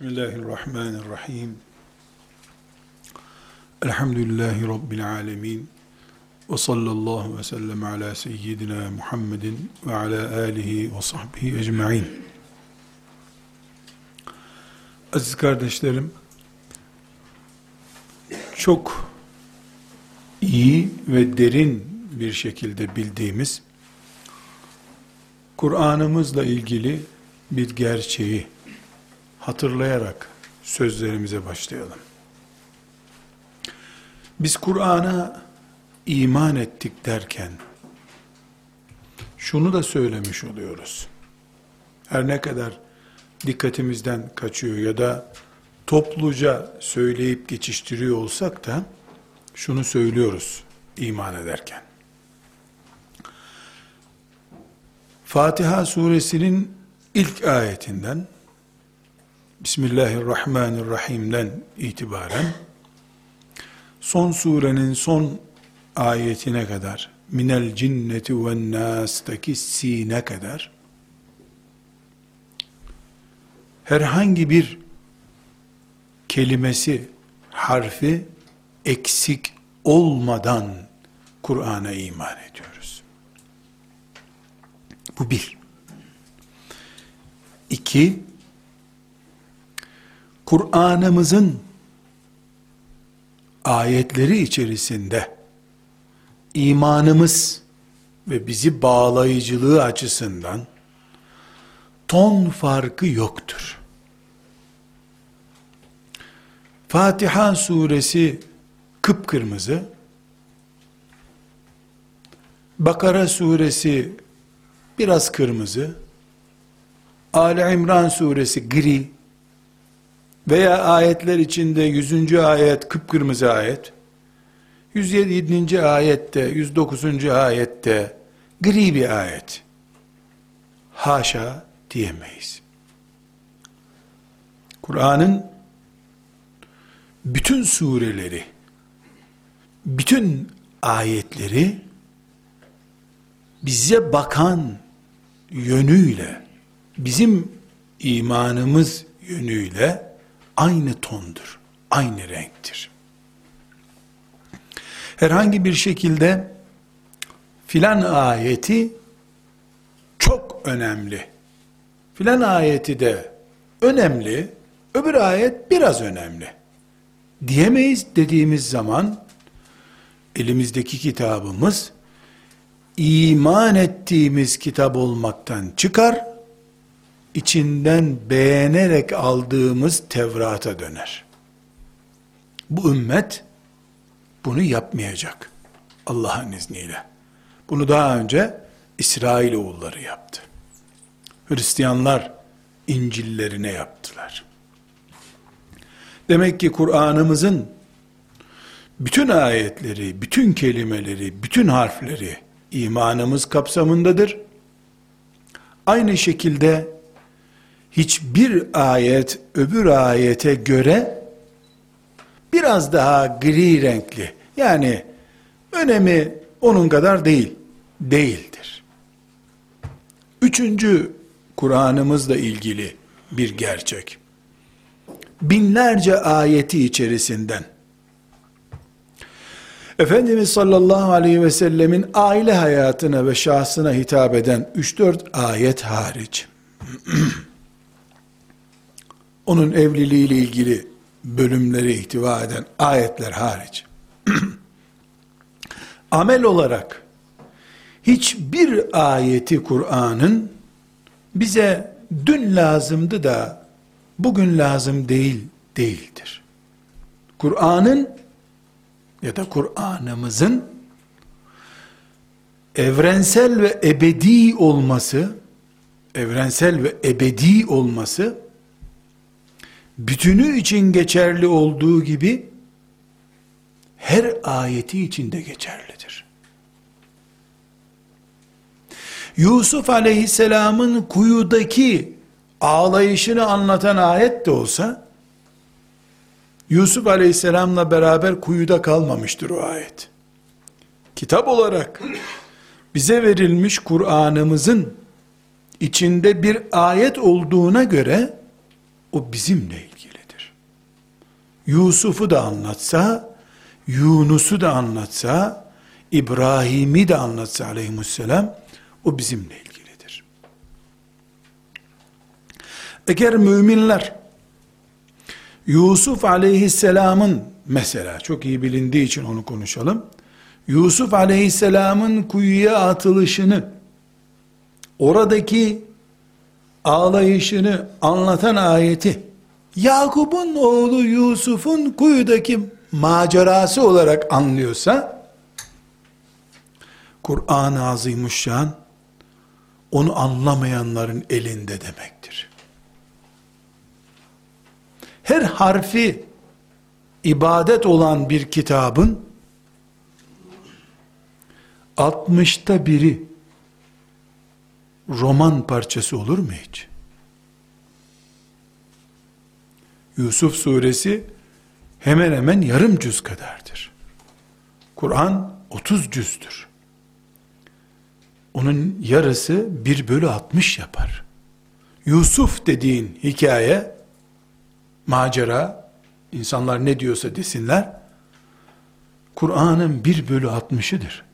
Bismillahirrahmanirrahim. Elhamdülillahi Rabbil alemin. Ve sallallahu ve sellem ala seyyidina Muhammedin ve ala alihi ve sahbihi ecma'in. Aziz kardeşlerim, çok iyi ve derin bir şekilde bildiğimiz Kur'an'ımızla ilgili bir gerçeği hatırlayarak sözlerimize başlayalım. Biz Kur'an'a iman ettik derken şunu da söylemiş oluyoruz. Her ne kadar dikkatimizden kaçıyor ya da topluca söyleyip geçiştiriyor olsak da şunu söylüyoruz iman ederken. Fatiha suresinin ilk ayetinden Bismillahirrahmanirrahim'den itibaren son surenin son ayetine kadar minel cinneti ve nas'taki sine kadar herhangi bir kelimesi, harfi eksik olmadan Kur'an'a iman ediyoruz. Bu bir. İki, Kur'an'ımızın ayetleri içerisinde imanımız ve bizi bağlayıcılığı açısından ton farkı yoktur. Fatiha suresi kıpkırmızı, Bakara suresi biraz kırmızı, Ali İmran suresi gri, veya ayetler içinde 100. ayet kıpkırmızı ayet, 107. ayette, 109. ayette gri bir ayet. Haşa diyemeyiz. Kur'an'ın bütün sureleri, bütün ayetleri bize bakan yönüyle, bizim imanımız yönüyle aynı tondur, aynı renktir. Herhangi bir şekilde filan ayeti çok önemli. Filan ayeti de önemli, öbür ayet biraz önemli. Diyemeyiz dediğimiz zaman elimizdeki kitabımız iman ettiğimiz kitap olmaktan çıkar, içinden beğenerek aldığımız Tevrat'a döner. Bu ümmet bunu yapmayacak. Allah'ın izniyle. Bunu daha önce İsrail oğulları yaptı. Hristiyanlar İncillerine yaptılar. Demek ki Kur'an'ımızın bütün ayetleri, bütün kelimeleri, bütün harfleri imanımız kapsamındadır. Aynı şekilde hiçbir ayet öbür ayete göre biraz daha gri renkli. Yani önemi onun kadar değil. Değildir. Üçüncü Kur'an'ımızla ilgili bir gerçek. Binlerce ayeti içerisinden Efendimiz sallallahu aleyhi ve sellemin aile hayatına ve şahsına hitap eden 3-4 ayet hariç onun evliliğiyle ilgili bölümleri ihtiva eden ayetler hariç, amel olarak hiçbir ayeti Kur'an'ın bize dün lazımdı da bugün lazım değil değildir. Kur'an'ın ya da Kur'an'ımızın evrensel ve ebedi olması, evrensel ve ebedi olması bütünü için geçerli olduğu gibi her ayeti için de geçerlidir. Yusuf aleyhisselamın kuyudaki ağlayışını anlatan ayet de olsa, Yusuf aleyhisselamla beraber kuyuda kalmamıştır o ayet. Kitap olarak bize verilmiş Kur'an'ımızın içinde bir ayet olduğuna göre, o bizimle. Yusuf'u da anlatsa, Yunus'u da anlatsa, İbrahim'i de anlatsa aleyhisselam, o bizimle ilgilidir. Eğer müminler, Yusuf aleyhisselamın mesela çok iyi bilindiği için onu konuşalım. Yusuf aleyhisselamın kuyuya atılışını oradaki ağlayışını anlatan ayeti Yakup'un oğlu Yusuf'un kuyudaki macerası olarak anlıyorsa Kur'an-ı Azimuşşan onu anlamayanların elinde demektir. Her harfi ibadet olan bir kitabın 60'ta biri roman parçası olur mu hiç? Yusuf suresi hemen hemen yarım cüz kadardır. Kur'an 30 cüzdür. Onun yarısı 1 bölü 60 yapar. Yusuf dediğin hikaye, macera, insanlar ne diyorsa desinler, Kur'an'ın 1 bölü 60'ıdır.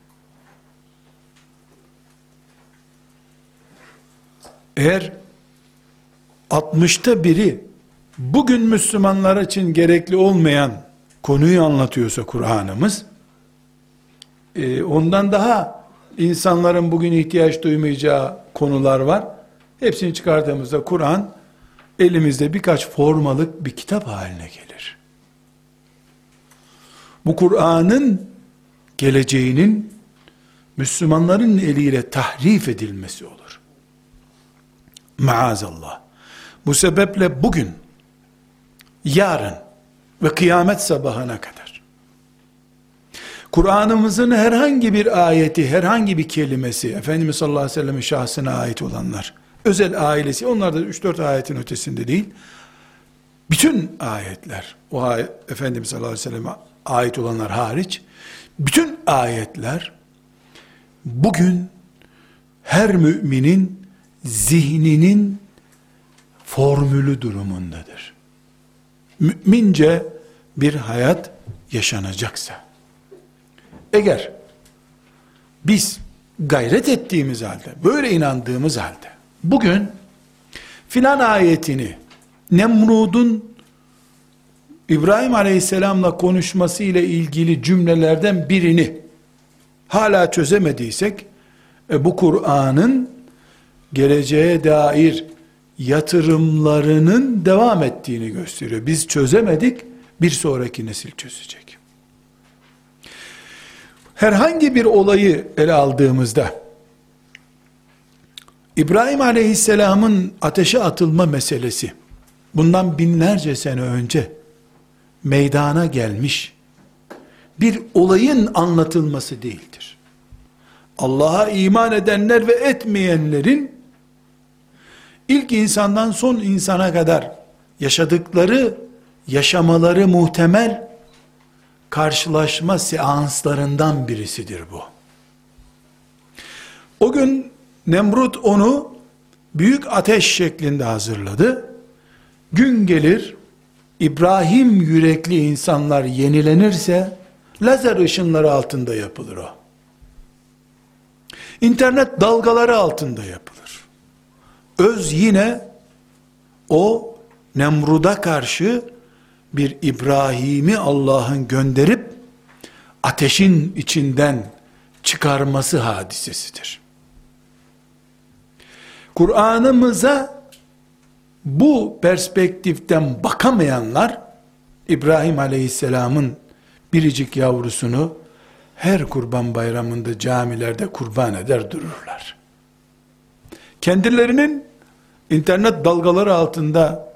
Eğer 60'ta biri bugün Müslümanlar için gerekli olmayan konuyu anlatıyorsa Kur'an'ımız e, ondan daha insanların bugün ihtiyaç duymayacağı konular var. Hepsini çıkardığımızda Kur'an elimizde birkaç formalık bir kitap haline gelir. Bu Kur'an'ın geleceğinin Müslümanların eliyle tahrif edilmesi olur. Maazallah. Bu sebeple bugün, yarın ve kıyamet sabahına kadar, Kur'an'ımızın herhangi bir ayeti, herhangi bir kelimesi, Efendimiz sallallahu aleyhi ve sellem'in şahsına ait olanlar, özel ailesi, onlar da 3-4 ayetin ötesinde değil, bütün ayetler, o ayet, Efendimiz sallallahu aleyhi ve selleme ait olanlar hariç, bütün ayetler, bugün her müminin zihninin formülü durumundadır. Mümince bir hayat yaşanacaksa, eğer biz gayret ettiğimiz halde, böyle inandığımız halde, bugün filan ayetini, Nemrud'un İbrahim Aleyhisselam'la konuşması ile ilgili cümlelerden birini hala çözemediysek, e, bu Kur'an'ın geleceğe dair yatırımlarının devam ettiğini gösteriyor. Biz çözemedik, bir sonraki nesil çözecek. Herhangi bir olayı ele aldığımızda, İbrahim Aleyhisselam'ın ateşe atılma meselesi, bundan binlerce sene önce meydana gelmiş bir olayın anlatılması değildir. Allah'a iman edenler ve etmeyenlerin ilk insandan son insana kadar yaşadıkları, yaşamaları muhtemel karşılaşma seanslarından birisidir bu. O gün Nemrut onu büyük ateş şeklinde hazırladı. Gün gelir, İbrahim yürekli insanlar yenilenirse, lazer ışınları altında yapılır o. İnternet dalgaları altında yapılır. Öz yine o Nemrud'a karşı bir İbrahim'i Allah'ın gönderip ateşin içinden çıkarması hadisesidir. Kur'an'ımıza bu perspektiften bakamayanlar İbrahim Aleyhisselam'ın biricik yavrusunu her kurban bayramında camilerde kurban eder dururlar. Kendilerinin internet dalgaları altında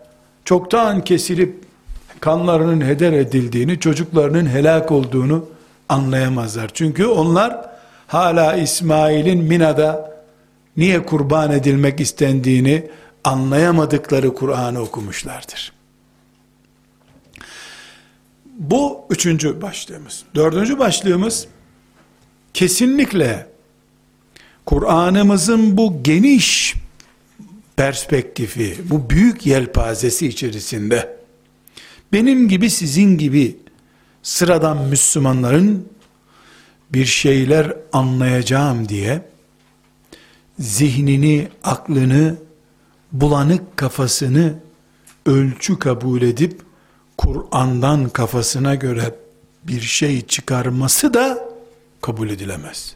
çoktan kesilip kanlarının heder edildiğini, çocuklarının helak olduğunu anlayamazlar. Çünkü onlar hala İsmail'in Mina'da niye kurban edilmek istendiğini anlayamadıkları Kur'an'ı okumuşlardır. Bu üçüncü başlığımız. Dördüncü başlığımız kesinlikle Kur'an'ımızın bu geniş perspektifi, bu büyük yelpazesi içerisinde benim gibi sizin gibi sıradan Müslümanların bir şeyler anlayacağım diye zihnini, aklını, bulanık kafasını ölçü kabul edip Kur'an'dan kafasına göre bir şey çıkarması da kabul edilemez.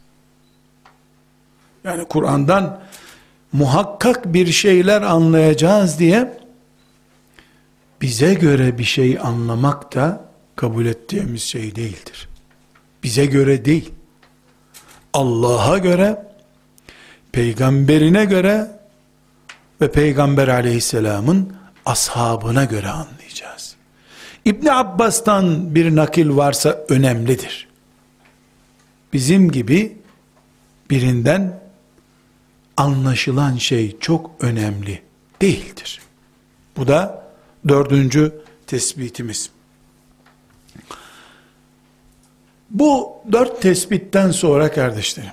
Yani Kur'an'dan muhakkak bir şeyler anlayacağız diye bize göre bir şey anlamak da kabul ettiğimiz şey değildir. Bize göre değil. Allah'a göre, peygamberine göre ve peygamber aleyhisselamın ashabına göre anlayacağız. İbni Abbas'tan bir nakil varsa önemlidir. Bizim gibi birinden anlaşılan şey çok önemli değildir. Bu da dördüncü tespitimiz. Bu dört tespitten sonra kardeşlerim,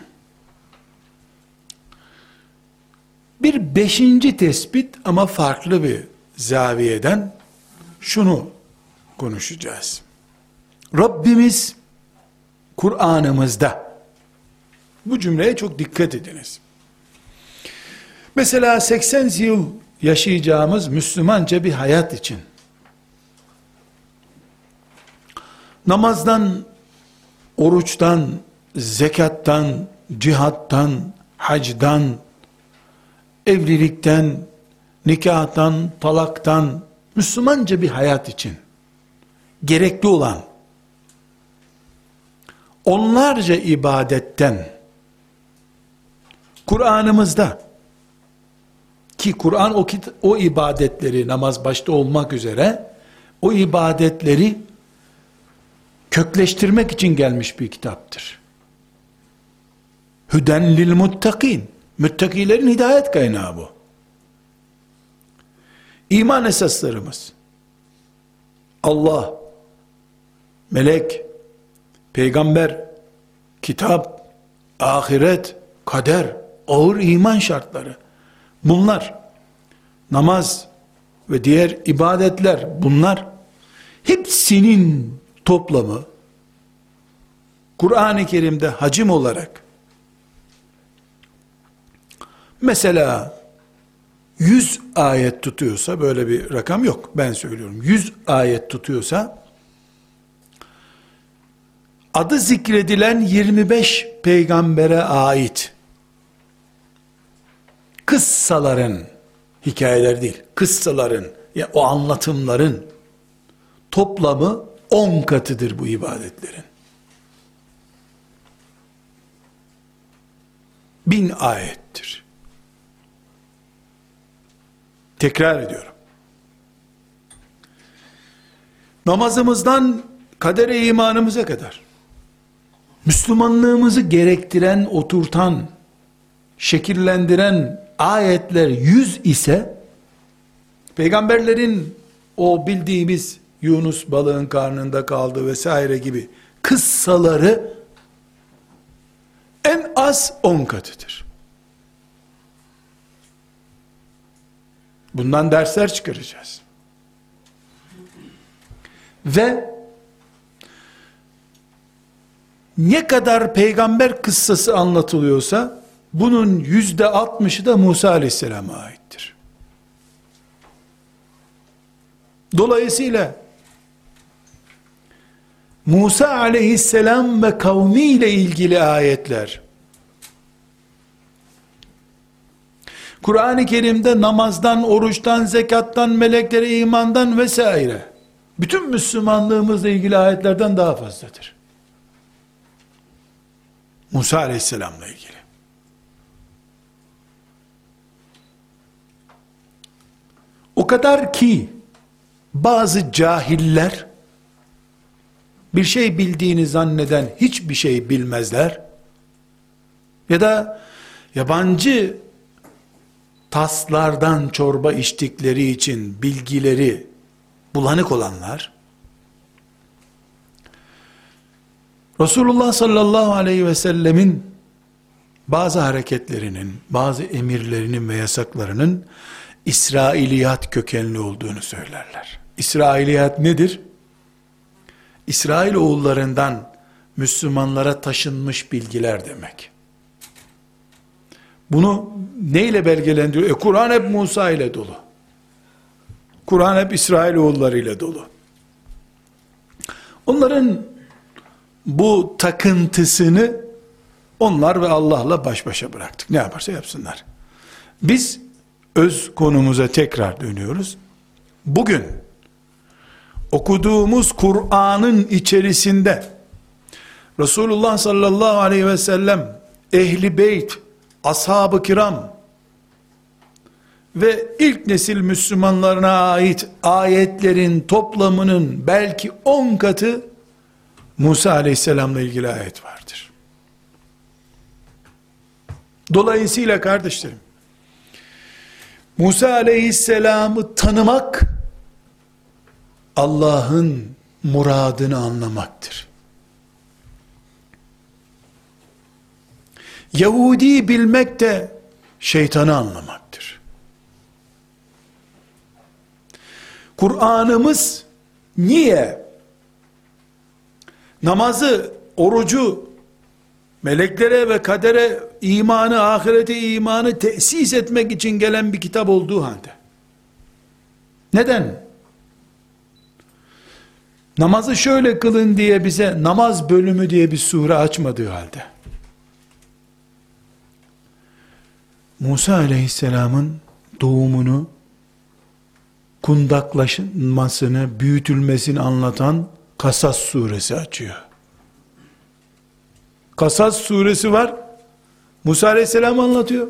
bir beşinci tespit ama farklı bir zaviyeden şunu konuşacağız. Rabbimiz Kur'an'ımızda bu cümleye çok dikkat ediniz. Mesela 80 yıl yaşayacağımız Müslümanca bir hayat için. Namazdan, oruçtan, zekattan, cihattan, hacdan, evlilikten, nikahtan, talaktan, Müslümanca bir hayat için gerekli olan onlarca ibadetten Kur'an'ımızda ki Kur'an o, o ibadetleri namaz başta olmak üzere o ibadetleri kökleştirmek için gelmiş bir kitaptır. Hüden lil muttakin. Müttakilerin hidayet kaynağı bu. İman esaslarımız. Allah, melek, peygamber, kitap, ahiret, kader, ağır iman şartları. Bunlar namaz ve diğer ibadetler bunlar hepsinin toplamı Kur'an-ı Kerim'de hacim olarak mesela 100 ayet tutuyorsa böyle bir rakam yok ben söylüyorum 100 ayet tutuyorsa adı zikredilen 25 peygambere ait kıssaların hikayeler değil kıssaların ya o anlatımların toplamı 10 katıdır bu ibadetlerin. Bin ayettir. Tekrar ediyorum. Namazımızdan kadere imanımıza kadar, Müslümanlığımızı gerektiren, oturtan, şekillendiren ayetler yüz ise, peygamberlerin o bildiğimiz Yunus balığın karnında kaldı vesaire gibi kıssaları en az on katıdır. Bundan dersler çıkaracağız. Ve ne kadar peygamber kıssası anlatılıyorsa bunun yüzde altmışı da Musa aleyhisselama aittir. Dolayısıyla Musa aleyhisselam ve kavmiyle ilgili ayetler Kur'an-ı Kerim'de namazdan, oruçtan, zekattan, meleklere imandan vesaire bütün Müslümanlığımızla ilgili ayetlerden daha fazladır. Musa aleyhisselamla ilgili. O kadar ki bazı cahiller bir şey bildiğini zanneden hiçbir şey bilmezler. Ya da yabancı taslardan çorba içtikleri için bilgileri bulanık olanlar, Resulullah sallallahu aleyhi ve sellemin bazı hareketlerinin, bazı emirlerinin ve yasaklarının İsrailiyat kökenli olduğunu söylerler. İsrailiyat nedir? İsrail oğullarından Müslümanlara taşınmış bilgiler demek. Bunu neyle belgelendiriyor? E Kur'an hep Musa ile dolu. Kur'an hep İsrail oğulları ile dolu. Onların bu takıntısını onlar ve Allah'la baş başa bıraktık. Ne yaparsa yapsınlar. Biz öz konumuza tekrar dönüyoruz. Bugün okuduğumuz Kur'an'ın içerisinde Resulullah sallallahu aleyhi ve sellem ehli beyt, ashab-ı kiram ve ilk nesil Müslümanlarına ait ayetlerin toplamının belki on katı Musa aleyhisselamla ilgili ayet vardır. Dolayısıyla kardeşlerim, Musa aleyhisselamı tanımak, Allah'ın muradını anlamaktır. Yahudi bilmek de şeytanı anlamaktır. Kur'an'ımız niye namazı, orucu, meleklere ve kadere imanı, ahirete imanı tesis etmek için gelen bir kitap olduğu halde. Neden? Namazı şöyle kılın diye bize namaz bölümü diye bir sure açmadığı halde. Musa aleyhisselamın doğumunu, kundaklaşmasını, büyütülmesini anlatan Kasas suresi açıyor. Kasas suresi var. Musa aleyhisselam anlatıyor.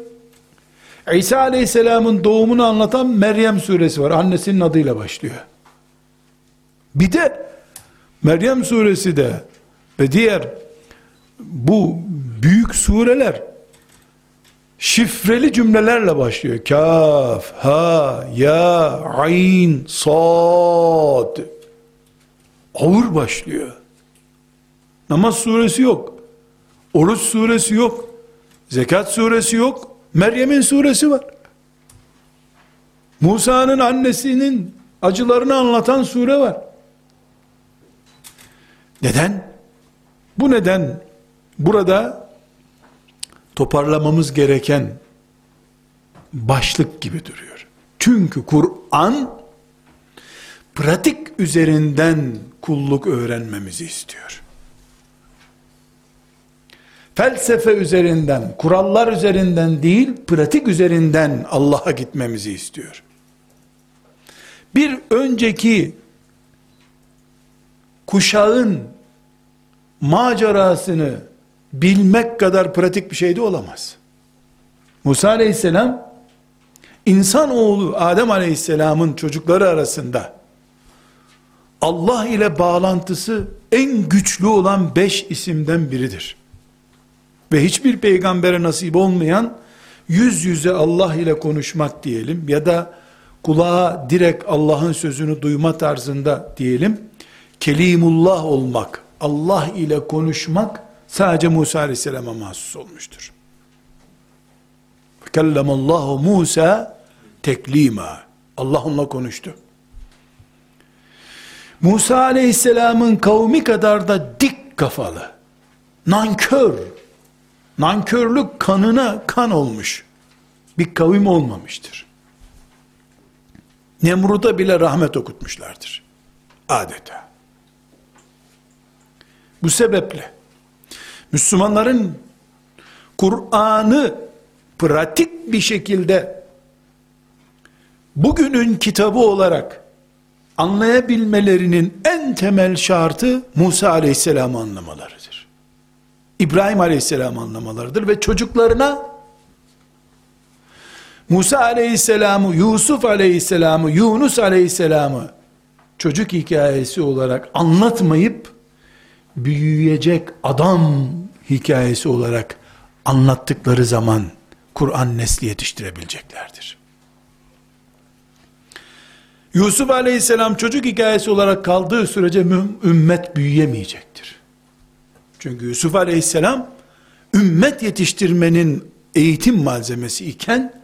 İsa aleyhisselamın doğumunu anlatan Meryem suresi var. Annesinin adıyla başlıyor. Bir de Meryem suresi de ve diğer bu büyük sureler şifreli cümlelerle başlıyor. Kaf, ha, ya, ayn, sad. Ağır başlıyor. Namaz suresi yok. Oruç suresi yok. Zekat suresi yok. Meryem'in suresi var. Musa'nın annesinin acılarını anlatan sure var. Neden? Bu neden burada toparlamamız gereken başlık gibi duruyor. Çünkü Kur'an pratik üzerinden kulluk öğrenmemizi istiyor. Felsefe üzerinden, kurallar üzerinden değil, pratik üzerinden Allah'a gitmemizi istiyor. Bir önceki kuşağın macerasını bilmek kadar pratik bir şey de olamaz. Musa aleyhisselam insan oğlu Adem aleyhisselamın çocukları arasında Allah ile bağlantısı en güçlü olan beş isimden biridir. Ve hiçbir peygambere nasip olmayan yüz yüze Allah ile konuşmak diyelim ya da kulağa direkt Allah'ın sözünü duyma tarzında diyelim. Kelimullah olmak, Allah ile konuşmak sadece Musa aleyhisselama mahsus olmuştur. Kellemallahu Musa teklima. Allah onunla konuştu. Musa aleyhisselamın kavmi kadar da dik kafalı, nankör, nankörlük kanına kan olmuş bir kavim olmamıştır. Nemrut'a bile rahmet okutmuşlardır. Adeta. Bu sebeple Müslümanların Kur'an'ı pratik bir şekilde bugünün kitabı olarak anlayabilmelerinin en temel şartı Musa aleyhisselamı anlamalarıdır. İbrahim aleyhisselamı anlamalarıdır ve çocuklarına Musa aleyhisselamı, Yusuf aleyhisselamı, Yunus aleyhisselamı çocuk hikayesi olarak anlatmayıp büyüyecek adam hikayesi olarak anlattıkları zaman Kur'an nesli yetiştirebileceklerdir. Yusuf aleyhisselam çocuk hikayesi olarak kaldığı sürece ümmet büyüyemeyecektir. Çünkü Yusuf aleyhisselam ümmet yetiştirmenin eğitim malzemesi iken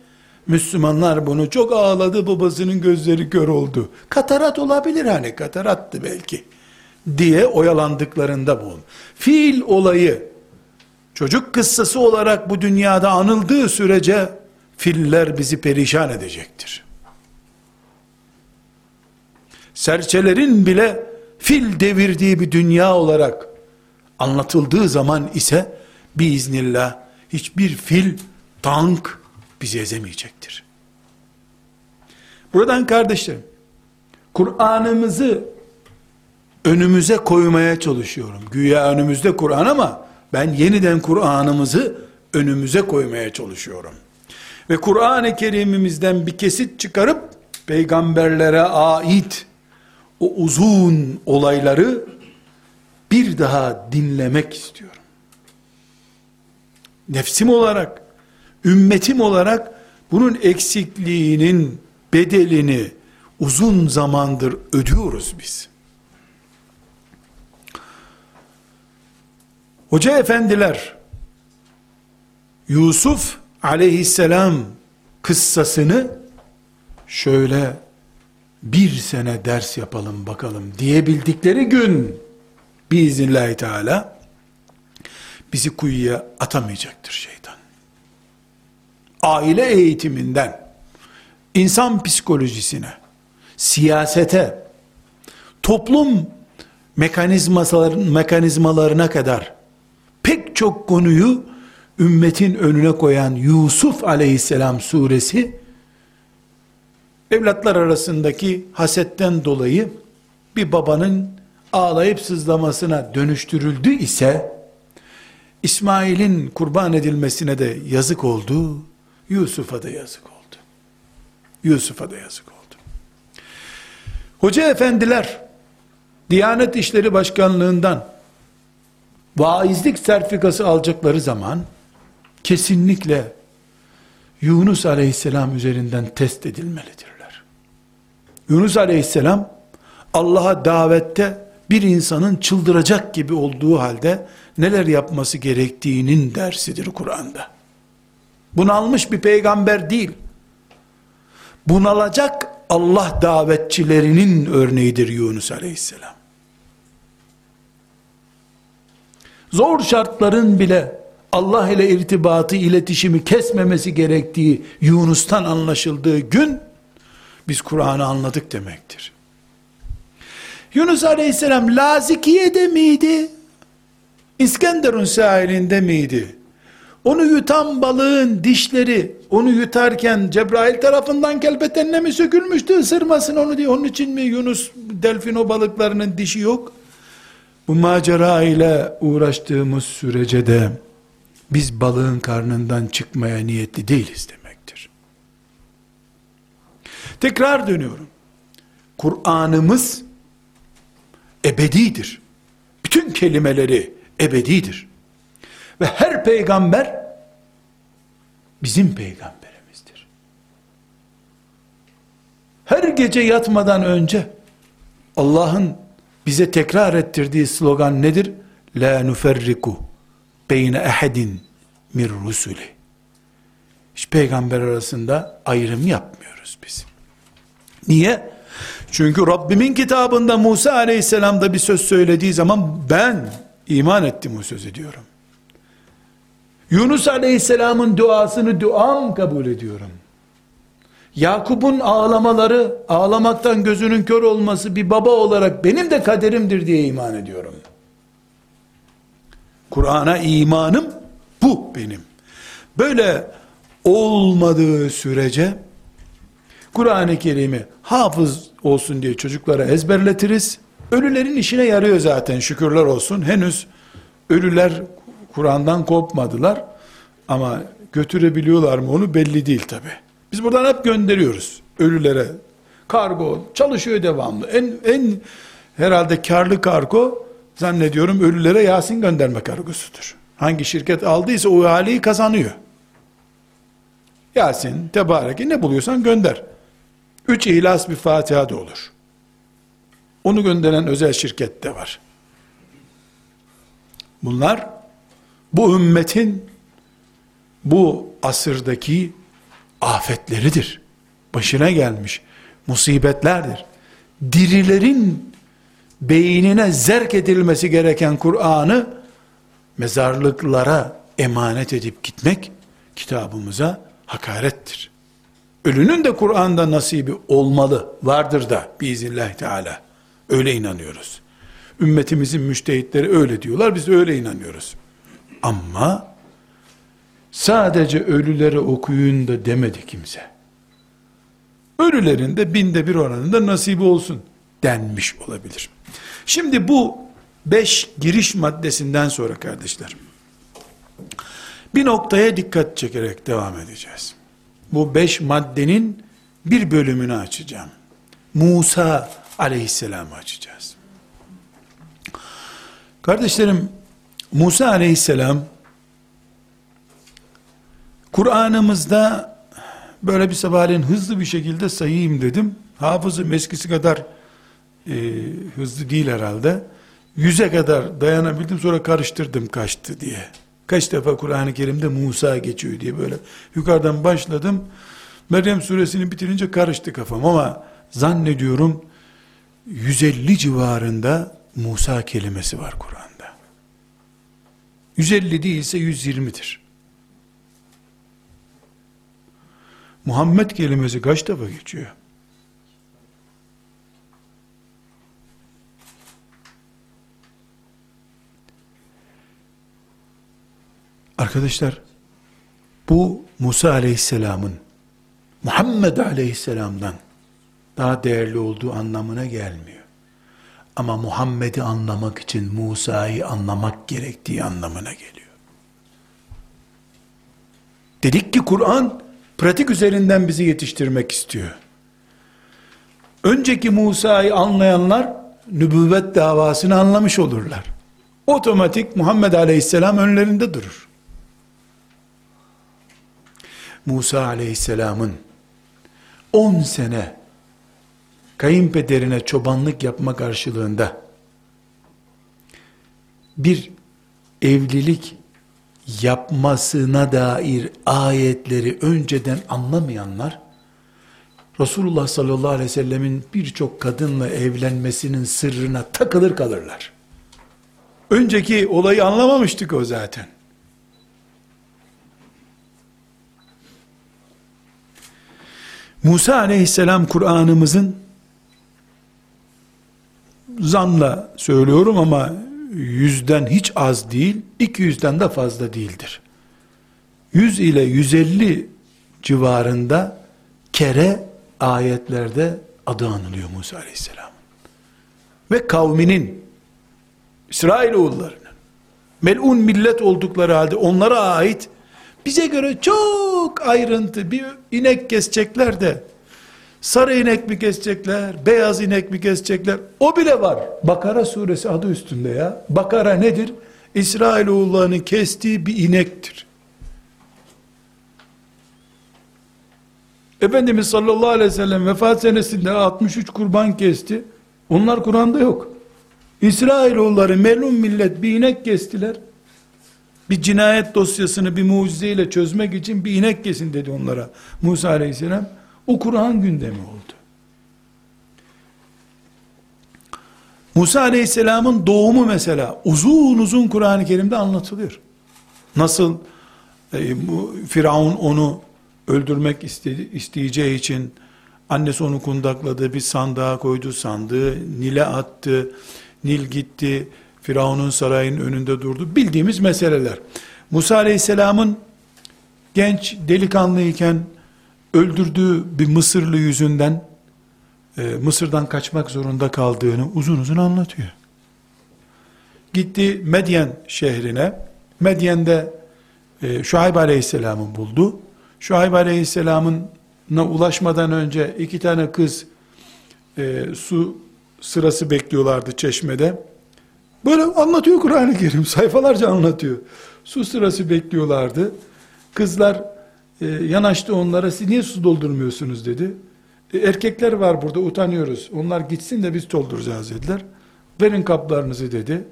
Müslümanlar bunu çok ağladı babasının gözleri kör oldu. Katarat olabilir hani katarattı belki diye oyalandıklarında bu. Fiil olayı çocuk kıssası olarak bu dünyada anıldığı sürece filler bizi perişan edecektir. Serçelerin bile fil devirdiği bir dünya olarak anlatıldığı zaman ise biiznillah hiçbir fil, tank bizi ezemeyecektir. Buradan kardeşlerim, Kur'an'ımızı önümüze koymaya çalışıyorum. Güya önümüzde Kur'an ama ben yeniden Kur'an'ımızı önümüze koymaya çalışıyorum. Ve Kur'an-ı Kerim'imizden bir kesit çıkarıp peygamberlere ait o uzun olayları bir daha dinlemek istiyorum. Nefsim olarak, ümmetim olarak bunun eksikliğinin bedelini uzun zamandır ödüyoruz biz. Hoca efendiler Yusuf aleyhisselam kıssasını şöyle bir sene ders yapalım bakalım diyebildikleri gün biiznillahü teala bizi kuyuya atamayacaktır şeytan. Aile eğitiminden insan psikolojisine, siyasete, toplum mekanizmaların mekanizmalarına kadar pek çok konuyu ümmetin önüne koyan Yusuf aleyhisselam suresi evlatlar arasındaki hasetten dolayı bir babanın ağlayıp sızlamasına dönüştürüldü ise İsmail'in kurban edilmesine de yazık oldu. Yusuf'a da yazık oldu. Yusuf'a da yazık oldu. Hoca efendiler Diyanet İşleri Başkanlığından vaizlik sertifikası alacakları zaman kesinlikle Yunus Aleyhisselam üzerinden test edilmelidirler. Yunus Aleyhisselam Allah'a davette bir insanın çıldıracak gibi olduğu halde neler yapması gerektiğinin dersidir Kur'an'da. Bunalmış bir peygamber değil. Bunalacak Allah davetçilerinin örneğidir Yunus Aleyhisselam. Zor şartların bile Allah ile irtibatı, iletişimi kesmemesi gerektiği Yunus'tan anlaşıldığı gün biz Kur'an'ı anladık demektir. Yunus Aleyhisselam Lazikiye'de miydi? İskenderun sahilinde miydi? Onu yutan balığın dişleri onu yutarken Cebrail tarafından kelbetenle mi sökülmüştü ısırmasın onu diye. Onun için mi Yunus delfino balıklarının dişi yok? Bu macera ile uğraştığımız sürece de biz balığın karnından çıkmaya niyetli değiliz demektir. Tekrar dönüyorum. Kur'an'ımız ebedidir. Bütün kelimeleri ebedidir. Ve her peygamber bizim peygamberimizdir. Her gece yatmadan önce Allah'ın bize tekrar ettirdiği slogan nedir? La nuferriku beyne ehedin mir rusuli. Hiç peygamber arasında ayrım yapmıyoruz biz. Niye? Çünkü Rabbimin kitabında Musa aleyhisselamda bir söz söylediği zaman ben iman ettim o sözü diyorum. Yunus aleyhisselamın duasını duam kabul ediyorum. Yakup'un ağlamaları, ağlamaktan gözünün kör olması bir baba olarak benim de kaderimdir diye iman ediyorum. Kur'an'a imanım bu benim. Böyle olmadığı sürece Kur'an-ı Kerim'i hafız olsun diye çocuklara ezberletiriz. Ölülerin işine yarıyor zaten şükürler olsun. Henüz ölüler Kur'an'dan kopmadılar. Ama götürebiliyorlar mı onu belli değil tabi. Biz buradan hep gönderiyoruz ölülere. Kargo çalışıyor devamlı. En, en herhalde karlı kargo zannediyorum ölülere Yasin gönderme kargosudur. Hangi şirket aldıysa o ihaleyi kazanıyor. Yasin, Tebareke ne buluyorsan gönder. Üç ihlas bir Fatiha da olur. Onu gönderen özel şirket de var. Bunlar bu ümmetin bu asırdaki afetleridir. Başına gelmiş musibetlerdir. Dirilerin beynine zerk edilmesi gereken Kur'an'ı mezarlıklara emanet edip gitmek kitabımıza hakarettir. Ölünün de Kur'an'da nasibi olmalı, vardır da biiznillahü teala. Öyle inanıyoruz. Ümmetimizin müştehitleri öyle diyorlar, biz öyle inanıyoruz. Ama sadece ölülere okuyun da demedi kimse. Ölülerin de binde bir oranında nasibi olsun denmiş olabilir. Şimdi bu beş giriş maddesinden sonra kardeşler, bir noktaya dikkat çekerek devam edeceğiz. Bu beş maddenin bir bölümünü açacağım. Musa aleyhisselamı açacağız. Kardeşlerim, Musa aleyhisselam, Kur'an'ımızda böyle bir sabahleyin hızlı bir şekilde sayayım dedim. Hafızım eskisi kadar e, hızlı değil herhalde. Yüze kadar dayanabildim sonra karıştırdım kaçtı diye. Kaç defa Kur'an-ı Kerim'de Musa geçiyor diye böyle yukarıdan başladım. Meryem suresini bitirince karıştı kafam ama zannediyorum 150 civarında Musa kelimesi var Kur'an'da. 150 değilse 120'dir. Muhammed kelimesi kaç defa geçiyor? Arkadaşlar, bu Musa aleyhisselamın Muhammed aleyhisselamdan daha değerli olduğu anlamına gelmiyor. Ama Muhammed'i anlamak için Musa'yı anlamak gerektiği anlamına geliyor. Dedik ki Kur'an pratik üzerinden bizi yetiştirmek istiyor. Önceki Musa'yı anlayanlar nübüvvet davasını anlamış olurlar. Otomatik Muhammed Aleyhisselam önlerinde durur. Musa Aleyhisselam'ın 10 sene kayınpederine çobanlık yapma karşılığında bir evlilik yapmasına dair ayetleri önceden anlamayanlar Resulullah sallallahu aleyhi ve sellemin birçok kadınla evlenmesinin sırrına takılır kalırlar. Önceki olayı anlamamıştık o zaten. Musa aleyhisselam Kur'an'ımızın zanla söylüyorum ama yüzden hiç az değil, iki yüzden de fazla değildir. 100 ile 150 civarında kere ayetlerde adı anılıyor Musa aleyhisselam. Ve kavminin, İsrailoğullarının, melun millet oldukları halde onlara ait bize göre çok ayrıntı bir inek kesecekler de sarı inek mi kesecekler, beyaz inek mi kesecekler o bile var. Bakara suresi adı üstünde ya. Bakara nedir? İsrailoğullarının kestiği bir inektir. Efendimiz sallallahu aleyhi ve sellem vefat senesinde 63 kurban kesti. Onlar Kur'an'da yok. İsrailoğulları melun millet bir inek kestiler bir cinayet dosyasını bir mucizeyle çözmek için bir inek kesin dedi onlara Musa aleyhisselam. O Kur'an gündemi oldu. Musa aleyhisselamın doğumu mesela uzun uzun Kur'an-ı Kerim'de anlatılıyor. Nasıl e, bu Firavun onu öldürmek istedi, isteyeceği için annesi onu kundakladı, bir sandığa koydu, sandığı Nil'e attı, Nil gitti, Firavun'un sarayının önünde durdu. Bildiğimiz meseleler. Musa Aleyhisselam'ın genç delikanlıyken öldürdüğü bir Mısırlı yüzünden e, Mısır'dan kaçmak zorunda kaldığını uzun uzun anlatıyor. Gitti Medyen şehrine. Medyen'de e, Şuayb Aleyhisselam'ı buldu. Şuayb Aleyhisselam'ın ulaşmadan önce iki tane kız e, su sırası bekliyorlardı çeşmede. Böyle anlatıyor Kur'an-ı Kerim. Sayfalarca anlatıyor. Su sırası bekliyorlardı. Kızlar e, yanaştı onlara. Siz niye su doldurmuyorsunuz dedi. E, erkekler var burada utanıyoruz. Onlar gitsin de biz dolduracağız dediler. Verin kaplarınızı dedi.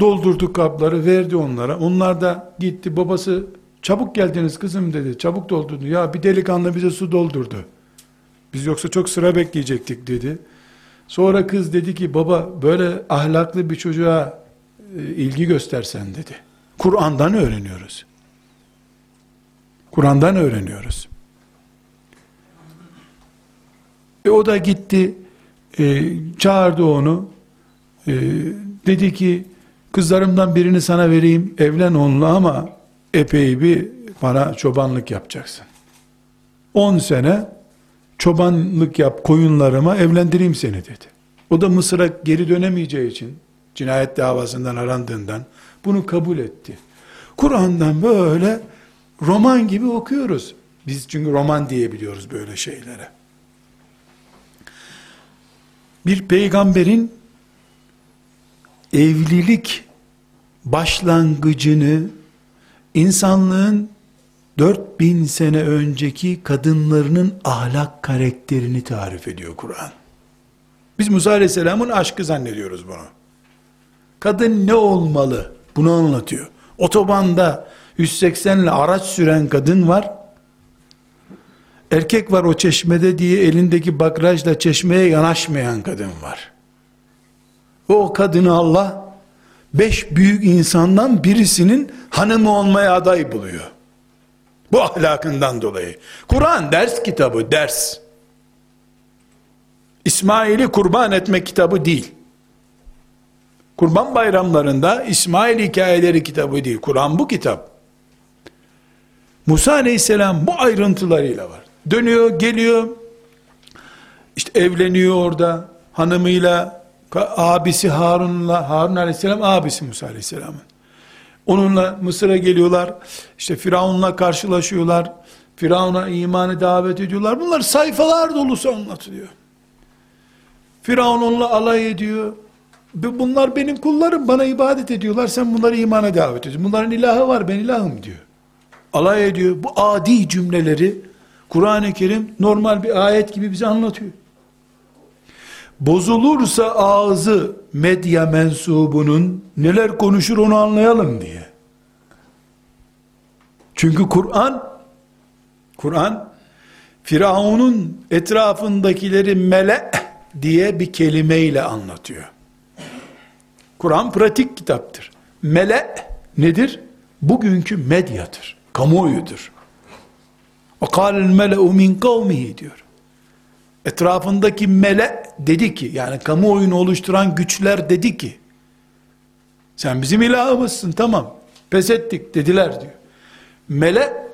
Doldurdu kapları verdi onlara. Onlar da gitti babası çabuk geldiniz kızım dedi. Çabuk doldurdu. Ya bir delikanlı bize su doldurdu. Biz yoksa çok sıra bekleyecektik dedi. Sonra kız dedi ki baba böyle ahlaklı bir çocuğa e, ilgi göstersen dedi. Kur'an'dan öğreniyoruz. Kur'an'dan öğreniyoruz. E o da gitti, e, çağırdı onu, e, dedi ki, kızlarımdan birini sana vereyim, evlen onunla ama epey bir bana çobanlık yapacaksın. 10 sene çobanlık yap koyunlarıma evlendireyim seni dedi. O da Mısır'a geri dönemeyeceği için, cinayet davasından arandığından bunu kabul etti. Kur'an'dan böyle roman gibi okuyoruz. Biz çünkü roman diyebiliyoruz böyle şeylere. Bir peygamberin evlilik başlangıcını insanlığın 4000 sene önceki kadınlarının ahlak karakterini tarif ediyor Kur'an. Biz Musa Aleyhisselam'ın aşkı zannediyoruz bunu. Kadın ne olmalı? Bunu anlatıyor. Otobanda 180 ile araç süren kadın var. Erkek var o çeşmede diye elindeki bakrajla çeşmeye yanaşmayan kadın var. O kadını Allah beş büyük insandan birisinin hanımı olmaya aday buluyor. Bu ahlakından dolayı. Kur'an ders kitabı, ders. İsmail'i kurban etme kitabı değil. Kurban bayramlarında İsmail hikayeleri kitabı değil. Kur'an bu kitap. Musa aleyhisselam bu ayrıntılarıyla var. Dönüyor, geliyor. İşte evleniyor orada hanımıyla, abisi Harun'la, Harun aleyhisselam abisi Musa aleyhisselamın. Onunla Mısır'a geliyorlar. İşte Firavun'la karşılaşıyorlar. Firavun'a imanı davet ediyorlar. Bunlar sayfalar dolusu anlatılıyor. Firavun onunla alay ediyor. Bunlar benim kullarım, bana ibadet ediyorlar. Sen bunları imana davet ediyorsun. Bunların ilahı var, ben ilahım diyor. Alay ediyor. Bu adi cümleleri Kur'an-ı Kerim normal bir ayet gibi bize anlatıyor bozulursa ağzı medya mensubunun neler konuşur onu anlayalım diye. Çünkü Kur'an Kur'an Firavun'un etrafındakileri mele diye bir kelimeyle anlatıyor. Kur'an pratik kitaptır. Mele nedir? Bugünkü medyadır, kamuoyudur. Ve kâlel mele'u min kavmihi diyor. Etrafındaki mele dedi ki, yani kamuoyunu oluşturan güçler dedi ki, sen bizim ilahımızsın tamam, pes ettik dediler diyor. Mele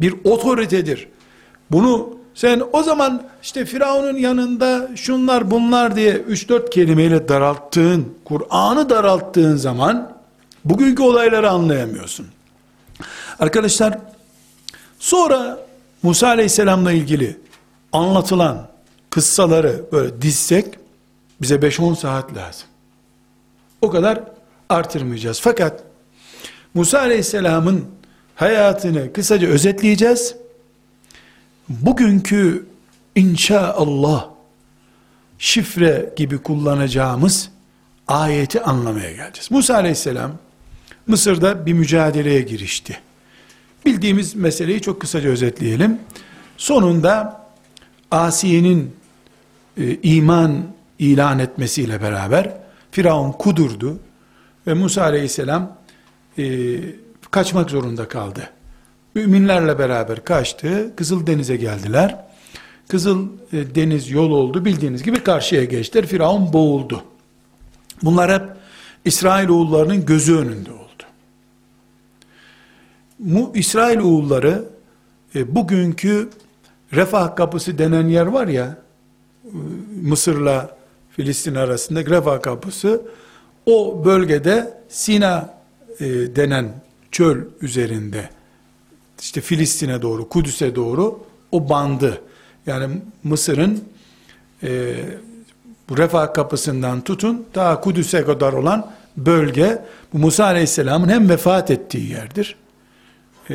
bir otoritedir. Bunu sen o zaman işte Firavun'un yanında şunlar bunlar diye 3-4 kelimeyle daralttığın, Kur'an'ı daralttığın zaman bugünkü olayları anlayamıyorsun. Arkadaşlar sonra Musa Aleyhisselam'la ilgili anlatılan kıssaları böyle dizsek bize 5-10 saat lazım. O kadar artırmayacağız. Fakat Musa Aleyhisselam'ın hayatını kısaca özetleyeceğiz bugünkü inşaallah şifre gibi kullanacağımız ayeti anlamaya geleceğiz. Musa aleyhisselam Mısır'da bir mücadeleye girişti. Bildiğimiz meseleyi çok kısaca özetleyelim. Sonunda Asiye'nin e, iman ilan etmesiyle beraber Firavun kudurdu ve Musa aleyhisselam e, kaçmak zorunda kaldı. Müminlerle beraber kaçtı. Kızıl Deniz'e geldiler. Kızıl e, Deniz yol oldu. Bildiğiniz gibi karşıya geçtiler. Firavun boğuldu. Bunlar hep İsrail oğullarının gözü önünde oldu. Bu İsrail oğulları e, bugünkü Refah Kapısı denen yer var ya Mısır'la Filistin arasında Refah Kapısı o bölgede Sina e, denen çöl üzerinde işte Filistin'e doğru, Kudüs'e doğru o bandı. Yani Mısır'ın e, bu refah kapısından tutun daha Kudüs'e kadar olan bölge bu Musa Aleyhisselam'ın hem vefat ettiği yerdir. E,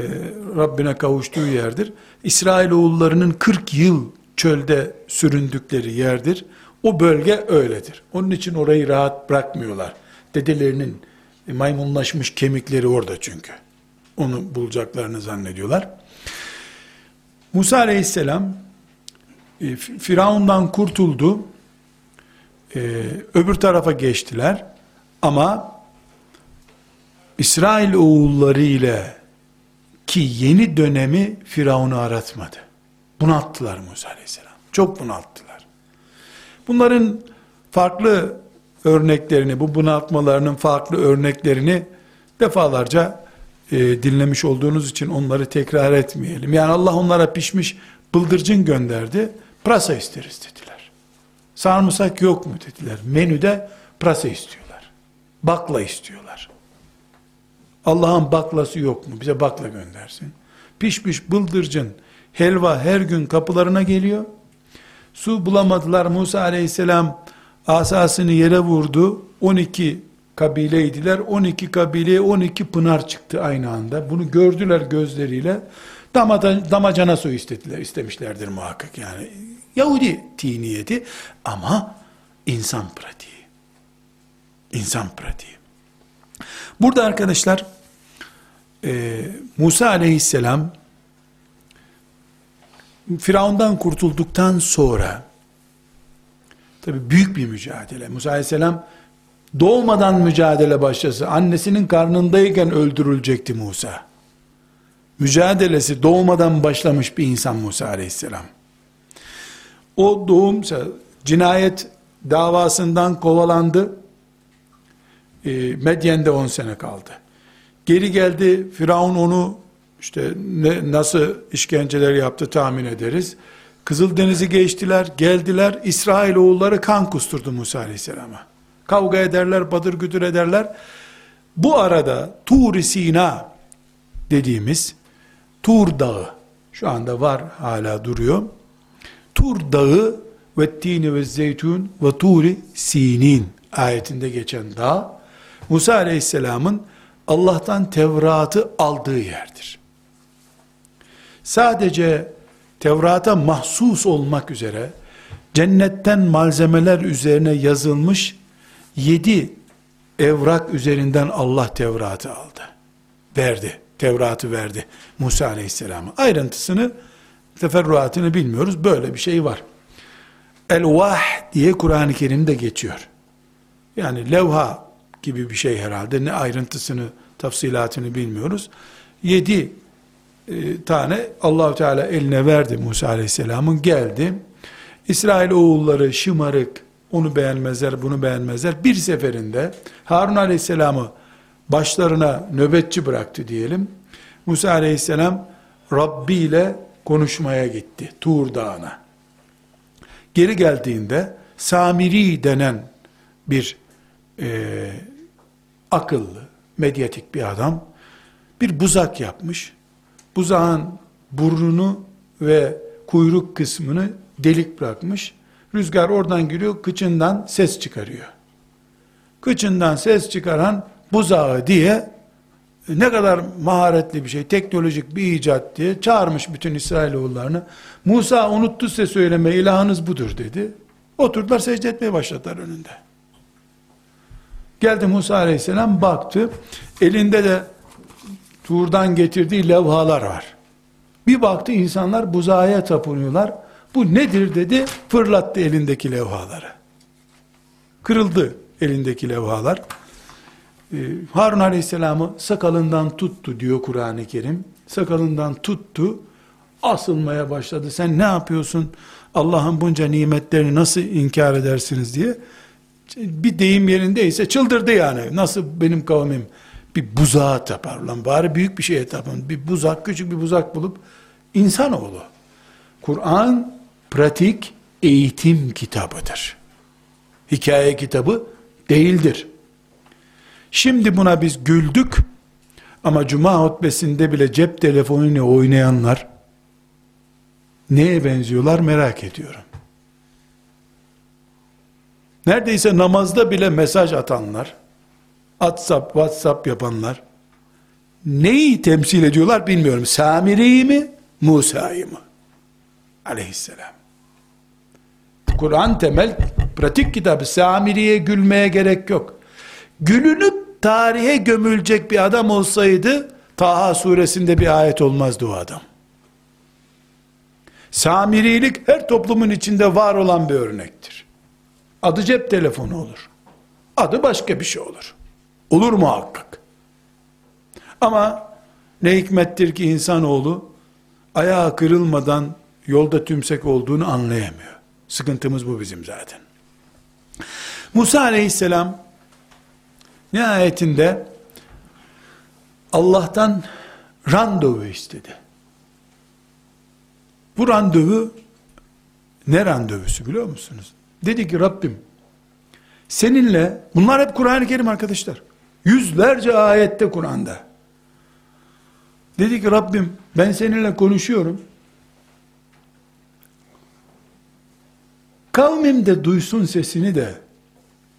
Rabbine kavuştuğu yerdir. İsrail oğullarının 40 yıl çölde süründükleri yerdir. O bölge öyledir. Onun için orayı rahat bırakmıyorlar. Dedelerinin maymunlaşmış kemikleri orada çünkü. Onu bulacaklarını zannediyorlar. Musa aleyhisselam e, Firavundan kurtuldu. E, öbür tarafa geçtiler. Ama İsrail oğulları ile ki yeni dönemi Firavun'u aratmadı. Bunalttılar Musa aleyhisselam. Çok bunalttılar. Bunların farklı örneklerini, bu bunaltmalarının farklı örneklerini defalarca e, dinlemiş olduğunuz için onları tekrar etmeyelim. Yani Allah onlara pişmiş bıldırcın gönderdi. Prasa isteriz dediler. Sarımsak yok mu dediler. Menüde prasa istiyorlar. Bakla istiyorlar. Allah'ın baklası yok mu? Bize bakla göndersin. Pişmiş bıldırcın helva her gün kapılarına geliyor. Su bulamadılar. Musa aleyhisselam asasını yere vurdu. 12 kabileydiler. 12 kabileye 12 pınar çıktı aynı anda. Bunu gördüler gözleriyle. Damada, damacana su istediler, istemişlerdir muhakkak yani. Yahudi tiniyeti ama insan pratiği. İnsan pratiği. Burada arkadaşlar e, Musa aleyhisselam Firavundan kurtulduktan sonra tabi büyük bir mücadele. Musa aleyhisselam doğmadan mücadele başlası. Annesinin karnındayken öldürülecekti Musa. Mücadelesi doğmadan başlamış bir insan Musa aleyhisselam. O doğum cinayet davasından kovalandı. E, Medyen'de 10 sene kaldı. Geri geldi Firavun onu işte ne, nasıl işkenceler yaptı tahmin ederiz. Kızıldeniz'i geçtiler, geldiler. İsrail oğulları kan kusturdu Musa Aleyhisselam'a. Kavga ederler, badır güdür ederler. Bu arada Tur Sina dediğimiz Tur Dağı şu anda var hala duruyor. Tur Dağı ve tini ve zeytun ve turi sinin ayetinde geçen dağ Musa Aleyhisselam'ın Allah'tan Tevrat'ı aldığı yerdir. Sadece Tevrat'a mahsus olmak üzere cennetten malzemeler üzerine yazılmış yedi evrak üzerinden Allah Tevrat'ı aldı. Verdi. Tevrat'ı verdi Musa Aleyhisselam'a. Ayrıntısını, teferruatını bilmiyoruz. Böyle bir şey var. El-Vah diye Kur'an-ı Kerim'de geçiyor. Yani levha gibi bir şey herhalde. Ne ayrıntısını, tafsilatını bilmiyoruz. Yedi e, tane Allahu Teala eline verdi Musa Aleyhisselam'ın geldi. İsrail oğulları şımarık, onu beğenmezler, bunu beğenmezler. Bir seferinde Harun Aleyhisselam'ı başlarına nöbetçi bıraktı diyelim. Musa Aleyhisselam Rabbi ile konuşmaya gitti Tur Dağı'na. Geri geldiğinde Samiri denen bir e, akıllı, medyatik bir adam bir buzak yapmış. Buzağın burnunu ve kuyruk kısmını delik bırakmış. Rüzgar oradan giriyor, kıçından ses çıkarıyor. Kıçından ses çıkaran buzağı diye ne kadar maharetli bir şey, teknolojik bir icat diye çağırmış bütün İsrailoğullarını. Musa unuttu size söyleme, ilahınız budur dedi. Oturdular secde etmeye başladılar önünde. Geldi Musa aleyhisselam baktı. Elinde de Tur'dan getirdiği levhalar var. Bir baktı insanlar buzağa tapınıyorlar. Bu nedir dedi, fırlattı elindeki levhaları. Kırıldı elindeki levhalar. Ee, Harun Aleyhisselam'ı sakalından tuttu diyor Kur'an-ı Kerim. Sakalından tuttu, asılmaya başladı. Sen ne yapıyorsun? Allah'ın bunca nimetlerini nasıl inkar edersiniz diye. Bir deyim yerindeyse çıldırdı yani. Nasıl benim kavmim bir buzağa tapar lan bari büyük bir şeye tapın. Bir buzak küçük bir buzak bulup insanoğlu. Kur'an pratik eğitim kitabıdır. Hikaye kitabı değildir. Şimdi buna biz güldük ama cuma hutbesinde bile cep telefonuyla oynayanlar neye benziyorlar merak ediyorum. Neredeyse namazda bile mesaj atanlar, WhatsApp, WhatsApp yapanlar, neyi temsil ediyorlar bilmiyorum. Samiri'yi mi, Musa'yı mı? Aleyhisselam. Kur'an temel pratik kitabı. Samiri'ye gülmeye gerek yok. Gülünüp tarihe gömülecek bir adam olsaydı Taha suresinde bir ayet olmazdı o adam. Samirilik her toplumun içinde var olan bir örnektir. Adı cep telefonu olur. Adı başka bir şey olur. Olur muhakkak. Ama ne hikmettir ki insanoğlu ayağı kırılmadan yolda tümsek olduğunu anlayamıyor. Sıkıntımız bu bizim zaten. Musa aleyhisselam nihayetinde Allah'tan randevu istedi. Bu randevu ne randevusu biliyor musunuz? Dedi ki Rabbim seninle bunlar hep Kur'an-ı Kerim arkadaşlar. Yüzlerce ayette Kur'an'da. Dedi ki Rabbim ben seninle konuşuyorum. Kavmim de duysun sesini de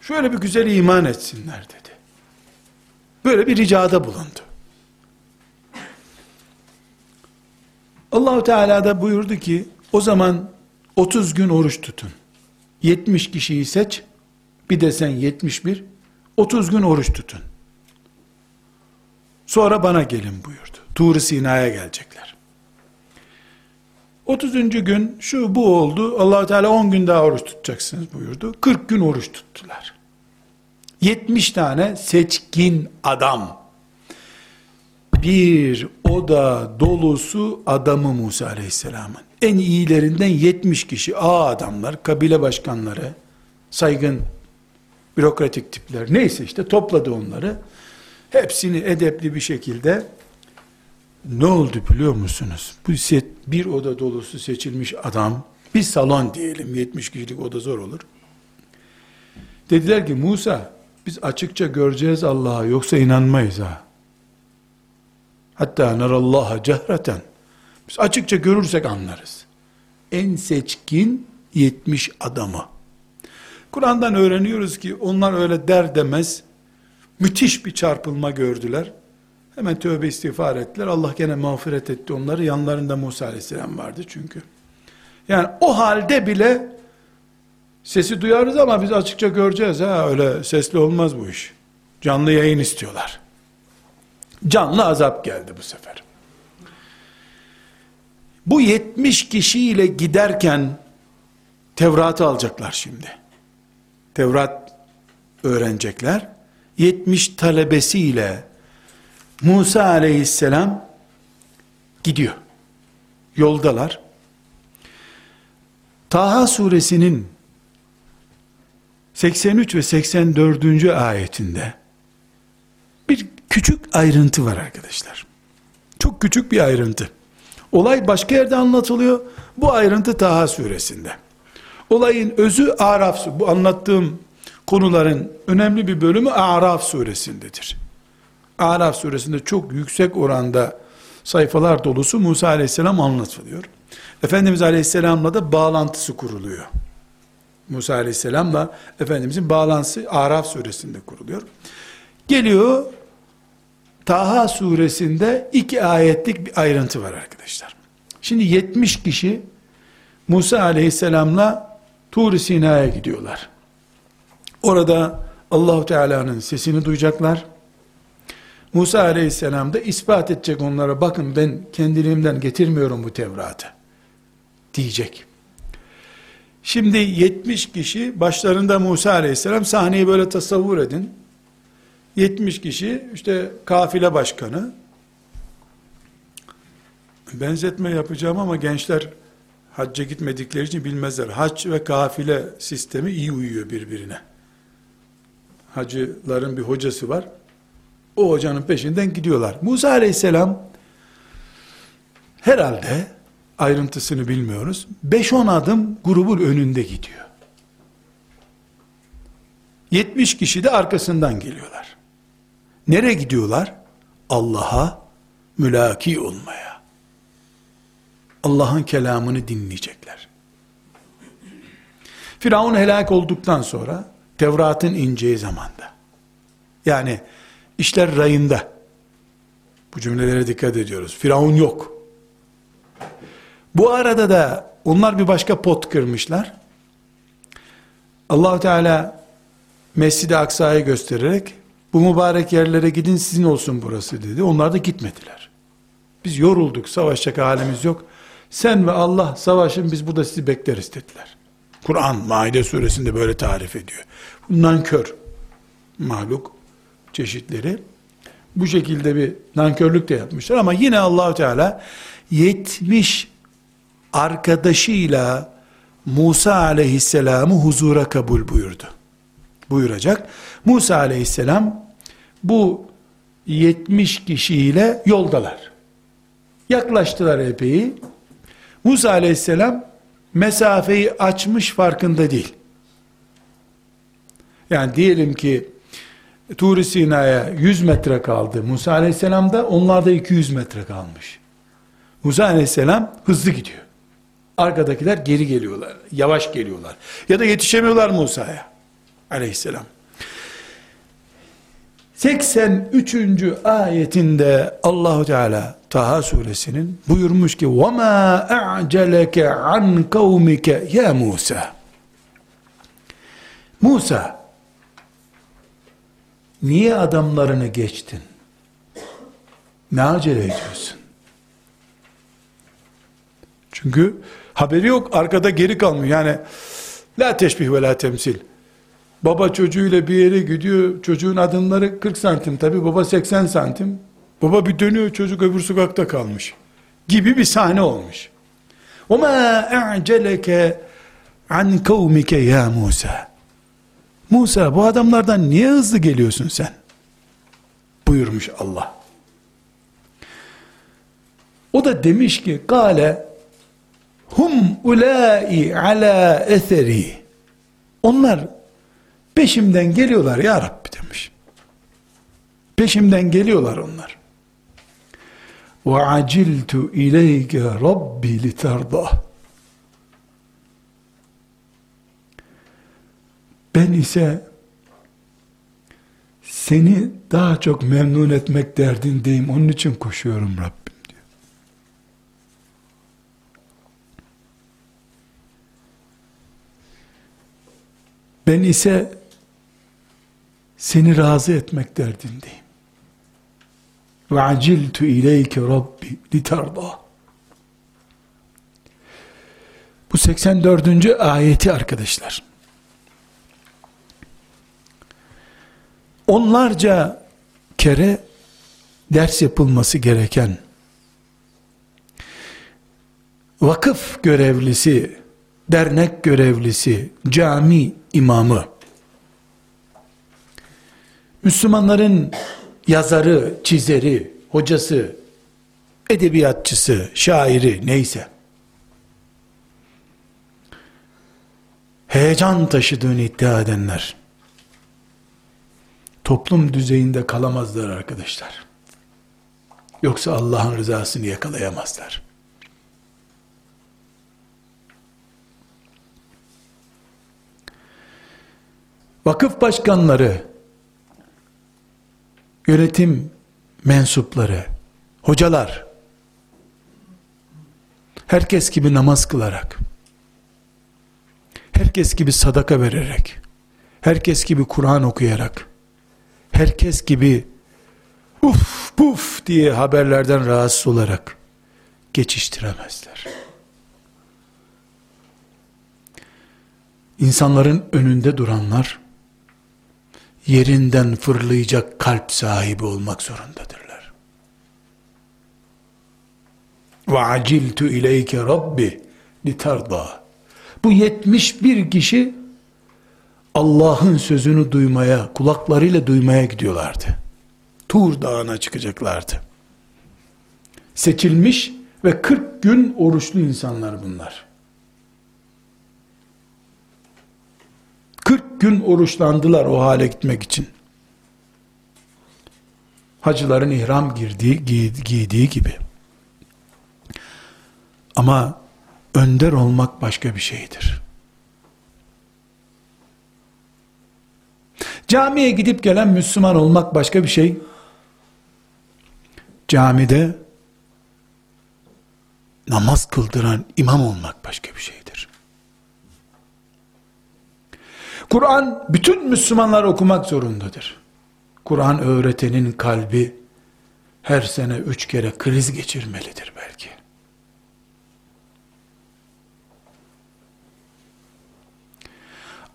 şöyle bir güzel iman etsinler dedi. Böyle bir ricada bulundu. Allahu Teala da buyurdu ki o zaman 30 gün oruç tutun. 70 kişiyi seç. Bir de sen 71. 30 gün oruç tutun. Sonra bana gelin buyurdu. Tur-i Sina'ya gelecekler. 30. gün şu bu oldu. allah Teala 10 gün daha oruç tutacaksınız buyurdu. 40 gün oruç tuttular. 70 tane seçkin adam. Bir oda dolusu adamı Musa Aleyhisselam'ın. En iyilerinden 70 kişi, a adamlar, kabile başkanları, saygın bürokratik tipler, neyse işte topladı onları. Hepsini edepli bir şekilde ne oldu biliyor musunuz? Bu set, bir oda dolusu seçilmiş adam, bir salon diyelim, 70 kişilik oda zor olur. Dediler ki Musa, biz açıkça göreceğiz Allah'a, yoksa inanmayız ha. Hatta narallaha cehreten. Biz açıkça görürsek anlarız. En seçkin 70 adamı. Kur'an'dan öğreniyoruz ki onlar öyle der demez müthiş bir çarpılma gördüler. Hemen tövbe istiğfar ettiler. Allah gene mağfiret etti onları. Yanlarında Musa aleyhisselam vardı çünkü. Yani o halde bile sesi duyarız ama biz açıkça göreceğiz. Ha öyle sesli olmaz bu iş. Canlı yayın istiyorlar. Canlı azap geldi bu sefer. Bu 70 kişiyle giderken Tevrat'ı alacaklar şimdi. Tevrat öğrenecekler. 70 talebesiyle Musa aleyhisselam gidiyor. Yoldalar. Taha suresinin 83 ve 84. ayetinde bir küçük ayrıntı var arkadaşlar. Çok küçük bir ayrıntı. Olay başka yerde anlatılıyor. Bu ayrıntı Taha suresinde. Olayın özü Araf, bu anlattığım konuların önemli bir bölümü Araf suresindedir. Araf suresinde çok yüksek oranda sayfalar dolusu Musa aleyhisselam anlatılıyor. Efendimiz aleyhisselamla da bağlantısı kuruluyor. Musa aleyhisselamla Efendimizin bağlantısı Araf suresinde kuruluyor. Geliyor Taha suresinde iki ayetlik bir ayrıntı var arkadaşlar. Şimdi 70 kişi Musa aleyhisselamla Tur Sina'ya gidiyorlar. Orada Allahu Teala'nın sesini duyacaklar. Musa aleyhisselam da ispat edecek onlara bakın ben kendiliğimden getirmiyorum bu Tevrat'ı diyecek. Şimdi 70 kişi başlarında Musa aleyhisselam sahneyi böyle tasavvur edin. 70 kişi işte kafile başkanı benzetme yapacağım ama gençler hacca gitmedikleri için bilmezler. Hac ve kafile sistemi iyi uyuyor birbirine. Hacıların bir hocası var. O hocanın peşinden gidiyorlar. Musa aleyhisselam herhalde ayrıntısını bilmiyoruz. 5-10 adım grubun önünde gidiyor. 70 kişi de arkasından geliyorlar. Nereye gidiyorlar? Allah'a mülaki olmaya. Allah'ın kelamını dinleyecekler. Firavun helak olduktan sonra Tevrat'ın ineceği zamanda yani işler rayında bu cümlelere dikkat ediyoruz. Firavun yok. Bu arada da onlar bir başka pot kırmışlar. allah Teala Mescid-i Aksa'yı göstererek bu mübarek yerlere gidin sizin olsun burası dedi. Onlar da gitmediler. Biz yorulduk savaşacak halimiz yok. Sen ve Allah savaşın biz burada sizi bekleriz dediler. Kur'an Maide suresinde böyle tarif ediyor. Nankör mahluk çeşitleri bu şekilde bir nankörlük de yapmışlar ama yine Allahu Teala 70 arkadaşıyla Musa aleyhisselamı huzura kabul buyurdu. Buyuracak. Musa aleyhisselam bu 70 kişiyle yoldalar. Yaklaştılar epey. Musa aleyhisselam mesafeyi açmış farkında değil. Yani diyelim ki Tur-i Sina'ya 100 metre kaldı. Musa aleyhisselam da onlarda 200 metre kalmış. Musa aleyhisselam hızlı gidiyor. Arkadakiler geri geliyorlar. Yavaş geliyorlar. Ya da yetişemiyorlar Musa'ya aleyhisselam. 83. ayetinde Allahu Teala Taha suresinin buyurmuş ki وَمَا أَعْجَلَكَ عَنْ قَوْمِكَ ya Musa Musa niye adamlarını geçtin? Ne acele ediyorsun? Çünkü haberi yok arkada geri kalmıyor. Yani la teşbih ve la temsil. Baba çocuğuyla bir yere gidiyor. Çocuğun adımları 40 santim. Tabi baba 80 santim. Baba bir dönüyor çocuk öbür sokakta kalmış. Gibi bir sahne olmuş. وَمَا اَعْجَلَكَ عَنْ قَوْمِكَ ya Musa. Musa bu adamlardan niye hızlı geliyorsun sen? Buyurmuş Allah. O da demiş ki kale hum ulai ala eseri onlar peşimden geliyorlar ya Rabbi demiş. Peşimden geliyorlar onlar. Ve aciltu ileyke rabbi litarda. Ben ise seni daha çok memnun etmek derdindeyim. Onun için koşuyorum Rabbim diyor. Ben ise seni razı etmek derdindeyim. Ve aciltu ileyke Rabbi litarda. Bu 84. ayeti arkadaşlar. Onlarca kere ders yapılması gereken vakıf görevlisi, dernek görevlisi, cami imamı, Müslümanların yazarı, çizeri, hocası, edebiyatçısı, şairi neyse heyecan taşıdığını iddia edenler toplum düzeyinde kalamazlar arkadaşlar. Yoksa Allah'ın rızasını yakalayamazlar. Vakıf başkanları, yönetim mensupları, hocalar, herkes gibi namaz kılarak, herkes gibi sadaka vererek, herkes gibi Kur'an okuyarak, herkes gibi uf puf diye haberlerden rahatsız olarak geçiştiremezler. İnsanların önünde duranlar yerinden fırlayacak kalp sahibi olmak zorundadırlar. Ve aciltu ileyke rabbi litarda. Bu 71 kişi Allah'ın sözünü duymaya, kulaklarıyla duymaya gidiyorlardı. Tur dağına çıkacaklardı. Seçilmiş ve 40 gün oruçlu insanlar bunlar. 40 gün oruçlandılar o hale gitmek için. Hacıların ihram girdiği, giydiği gibi. Ama önder olmak başka bir şeydir. Camiye gidip gelen Müslüman olmak başka bir şey. Camide namaz kıldıran imam olmak başka bir şeydir. Kur'an bütün Müslümanlar okumak zorundadır. Kur'an öğretenin kalbi her sene üç kere kriz geçirmelidir belki.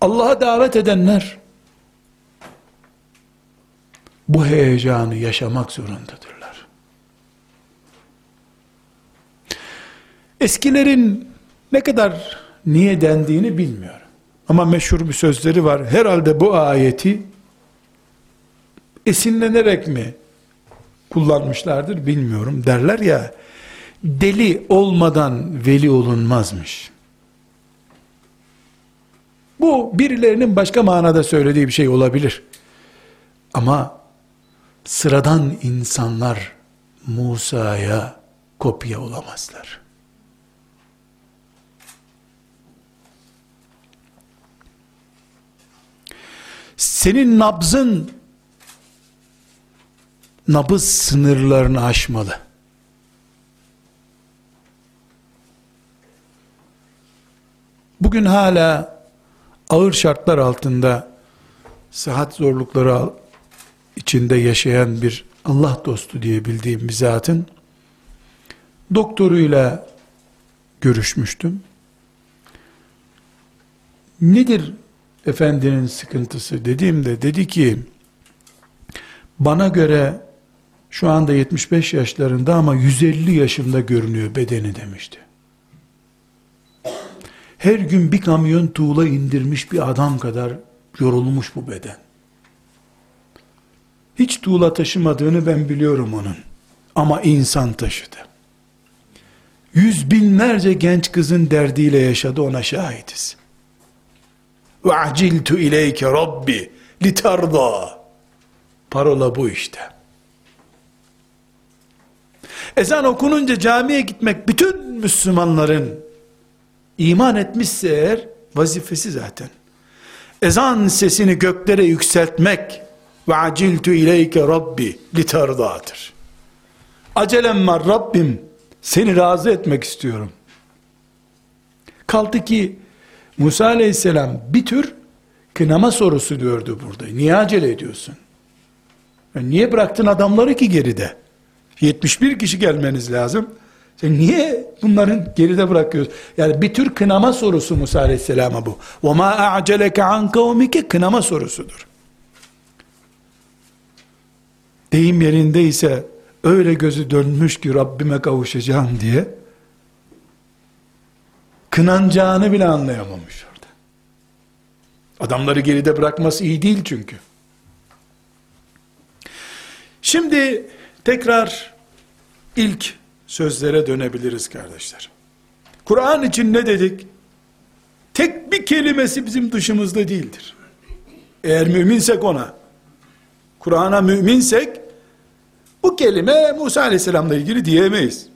Allah'a davet edenler bu heyecanı yaşamak zorundadırlar. Eskilerin ne kadar niye dendiğini bilmiyorum. Ama meşhur bir sözleri var. Herhalde bu ayeti esinlenerek mi kullanmışlardır bilmiyorum. Derler ya deli olmadan veli olunmazmış. Bu birilerinin başka manada söylediği bir şey olabilir. Ama sıradan insanlar Musa'ya kopya olamazlar. Senin nabzın nabız sınırlarını aşmalı. Bugün hala ağır şartlar altında sıhhat zorlukları içinde yaşayan bir Allah dostu diye bildiğim bir zatın doktoruyla görüşmüştüm. Nedir efendinin sıkıntısı dediğimde dedi ki bana göre şu anda 75 yaşlarında ama 150 yaşında görünüyor bedeni demişti. Her gün bir kamyon tuğla indirmiş bir adam kadar yorulmuş bu beden. Hiç tuğla taşımadığını ben biliyorum onun. Ama insan taşıdı. Yüz binlerce genç kızın derdiyle yaşadı ona şahitiz. Ve aciltu ileyke rabbi litarda. Parola bu işte. Ezan okununca camiye gitmek bütün Müslümanların iman etmişse eğer vazifesi zaten. Ezan sesini göklere yükseltmek ve aciltu ileyke rabbi litardadır. Acelem var Rabbim seni razı etmek istiyorum. Kaldı ki Musa aleyhisselam bir tür kınama sorusu gördü burada. Niye acele ediyorsun? Yani niye bıraktın adamları ki geride? 71 kişi gelmeniz lazım. Sen niye bunların geride bırakıyorsun? Yani bir tür kınama sorusu Musa Aleyhisselam'a bu. وَمَا أَعْجَلَكَ عَنْ قَوْمِكَ Kınama sorusudur. Deyim yerindeyse öyle gözü dönmüş ki Rabbime kavuşacağım diye kınanacağını bile anlayamamış orada. Adamları geride bırakması iyi değil çünkü. Şimdi tekrar ilk sözlere dönebiliriz kardeşler. Kur'an için ne dedik? Tek bir kelimesi bizim dışımızda değildir. Eğer müminsek ona, Kur'an'a müminsek, bu kelime Musa aleyhisselamla ilgili diyemeyiz.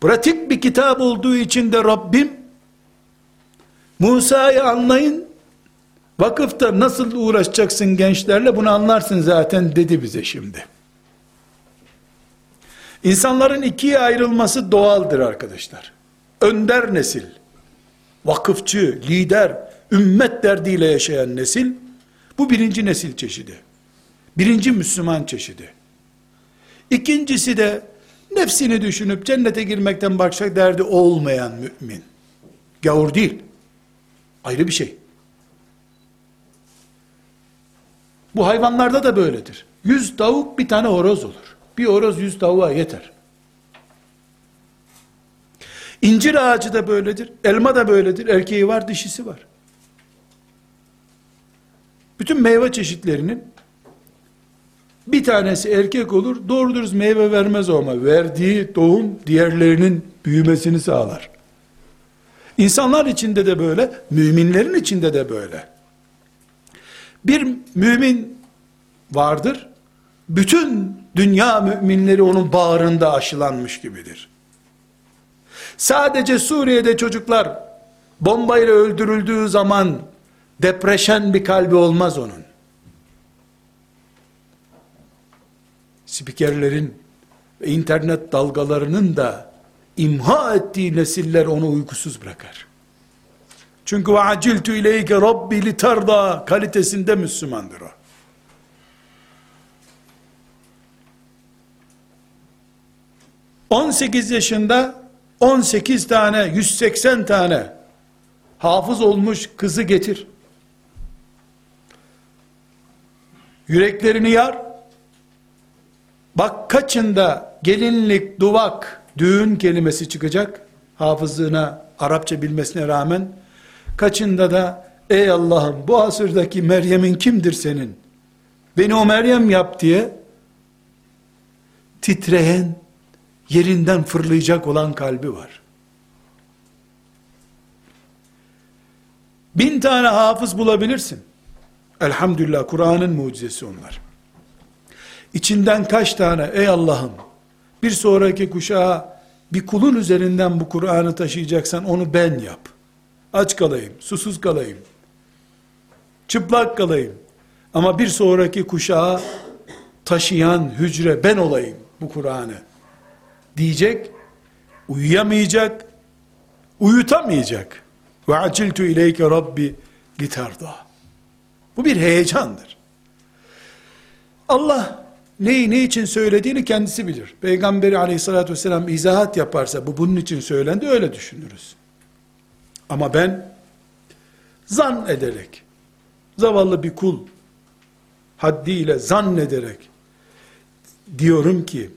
Pratik bir kitap olduğu için de Rabbim, Musa'yı anlayın, vakıfta nasıl uğraşacaksın gençlerle bunu anlarsın zaten dedi bize şimdi. İnsanların ikiye ayrılması doğaldır arkadaşlar. Önder nesil, vakıfçı, lider, ümmet derdiyle yaşayan nesil, bu birinci nesil çeşidi. Birinci Müslüman çeşidi. İkincisi de nefsini düşünüp cennete girmekten başka derdi olmayan mümin. Gavur değil. Ayrı bir şey. Bu hayvanlarda da böyledir. Yüz tavuk bir tane horoz olur. Bir horoz yüz tavuğa yeter. İncir ağacı da böyledir. Elma da böyledir. Erkeği var, dişisi var. Bütün meyve çeşitlerinin bir tanesi erkek olur, doğru dürüst meyve vermez ama verdiği doğum diğerlerinin büyümesini sağlar. İnsanlar içinde de böyle, müminlerin içinde de böyle. Bir mümin vardır, bütün dünya müminleri onun bağrında aşılanmış gibidir. Sadece Suriye'de çocuklar bombayla öldürüldüğü zaman depreşen bir kalbi olmaz onun. spikerlerin ve internet dalgalarının da imha ettiği nesiller onu uykusuz bırakar. Çünkü ve aciltu ileyke rabbi literda kalitesinde Müslümandır o. On sekiz yaşında on sekiz tane, yüz seksen tane hafız olmuş kızı getir. Yüreklerini yar, Bak kaçında gelinlik, duvak, düğün kelimesi çıkacak. Hafızlığına, Arapça bilmesine rağmen. Kaçında da ey Allah'ım bu asırdaki Meryem'in kimdir senin? Beni o Meryem yap diye titreyen, yerinden fırlayacak olan kalbi var. Bin tane hafız bulabilirsin. Elhamdülillah Kur'an'ın mucizesi onlar. İçinden kaç tane ey Allah'ım bir sonraki kuşağa bir kulun üzerinden bu Kur'an'ı taşıyacaksan onu ben yap. Aç kalayım, susuz kalayım, çıplak kalayım. Ama bir sonraki kuşağa taşıyan hücre ben olayım bu Kur'an'ı diyecek, uyuyamayacak, uyutamayacak. Ve aciltu ileyke rabbi litarda. Bu bir heyecandır. Allah neyi ne için söylediğini kendisi bilir. Peygamberi aleyhissalatü vesselam izahat yaparsa bu bunun için söylendi öyle düşünürüz. Ama ben zan ederek zavallı bir kul haddiyle zannederek diyorum ki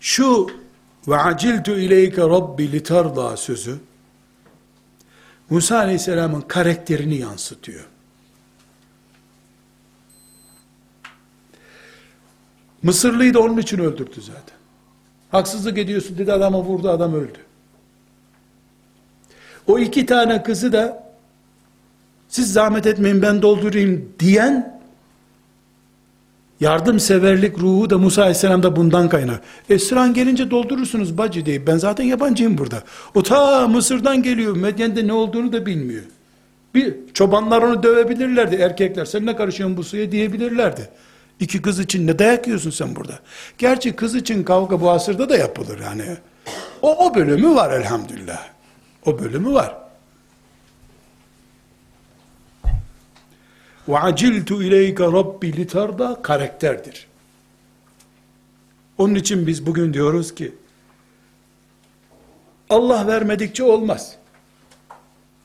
şu ve aciltu ileyke rabbi litarda sözü Musa aleyhisselamın karakterini yansıtıyor. Mısırlıyı da onun için öldürdü zaten. Haksızlık ediyorsun dedi adama vurdu adam öldü. O iki tane kızı da siz zahmet etmeyin ben doldurayım diyen yardımseverlik ruhu da Musa Aleyhisselam'da bundan kaynar. Esran gelince doldurursunuz bacı deyip ben zaten yabancıyım burada. O ta Mısır'dan geliyor. Medyen'de ne olduğunu da bilmiyor. Bir çobanlar onu dövebilirlerdi erkekler. Sen ne karışıyorsun bu suya diyebilirlerdi. İki kız için ne dayak yiyorsun sen burada? Gerçi kız için kavga bu asırda da yapılır yani. O, o bölümü var elhamdülillah. O bölümü var. Aciltu ileyke rabbi litarda karakterdir. Onun için biz bugün diyoruz ki Allah vermedikçe olmaz.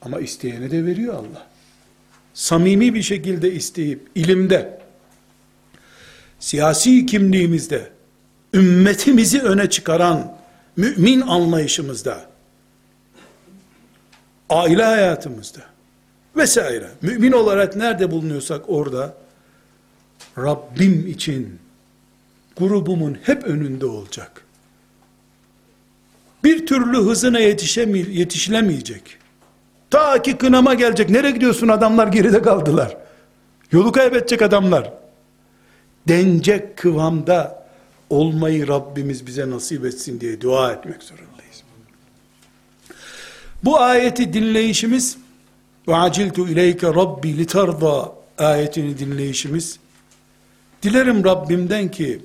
Ama isteyene de veriyor Allah. Samimi bir şekilde isteyip ilimde siyasi kimliğimizde ümmetimizi öne çıkaran mümin anlayışımızda aile hayatımızda vesaire. Mümin olarak nerede bulunuyorsak orada Rabbim için grubumun hep önünde olacak. Bir türlü hızına yetişilemeyecek. Ta ki kınama gelecek. Nereye gidiyorsun adamlar geride kaldılar. Yolu kaybedecek adamlar. Denecek kıvamda olmayı Rabbimiz bize nasip etsin diye dua etmek zorundayız. Bu ayeti dinleyişimiz ve aciltu ileyke rabbi litarda ayetini dinleyişimiz dilerim Rabbimden ki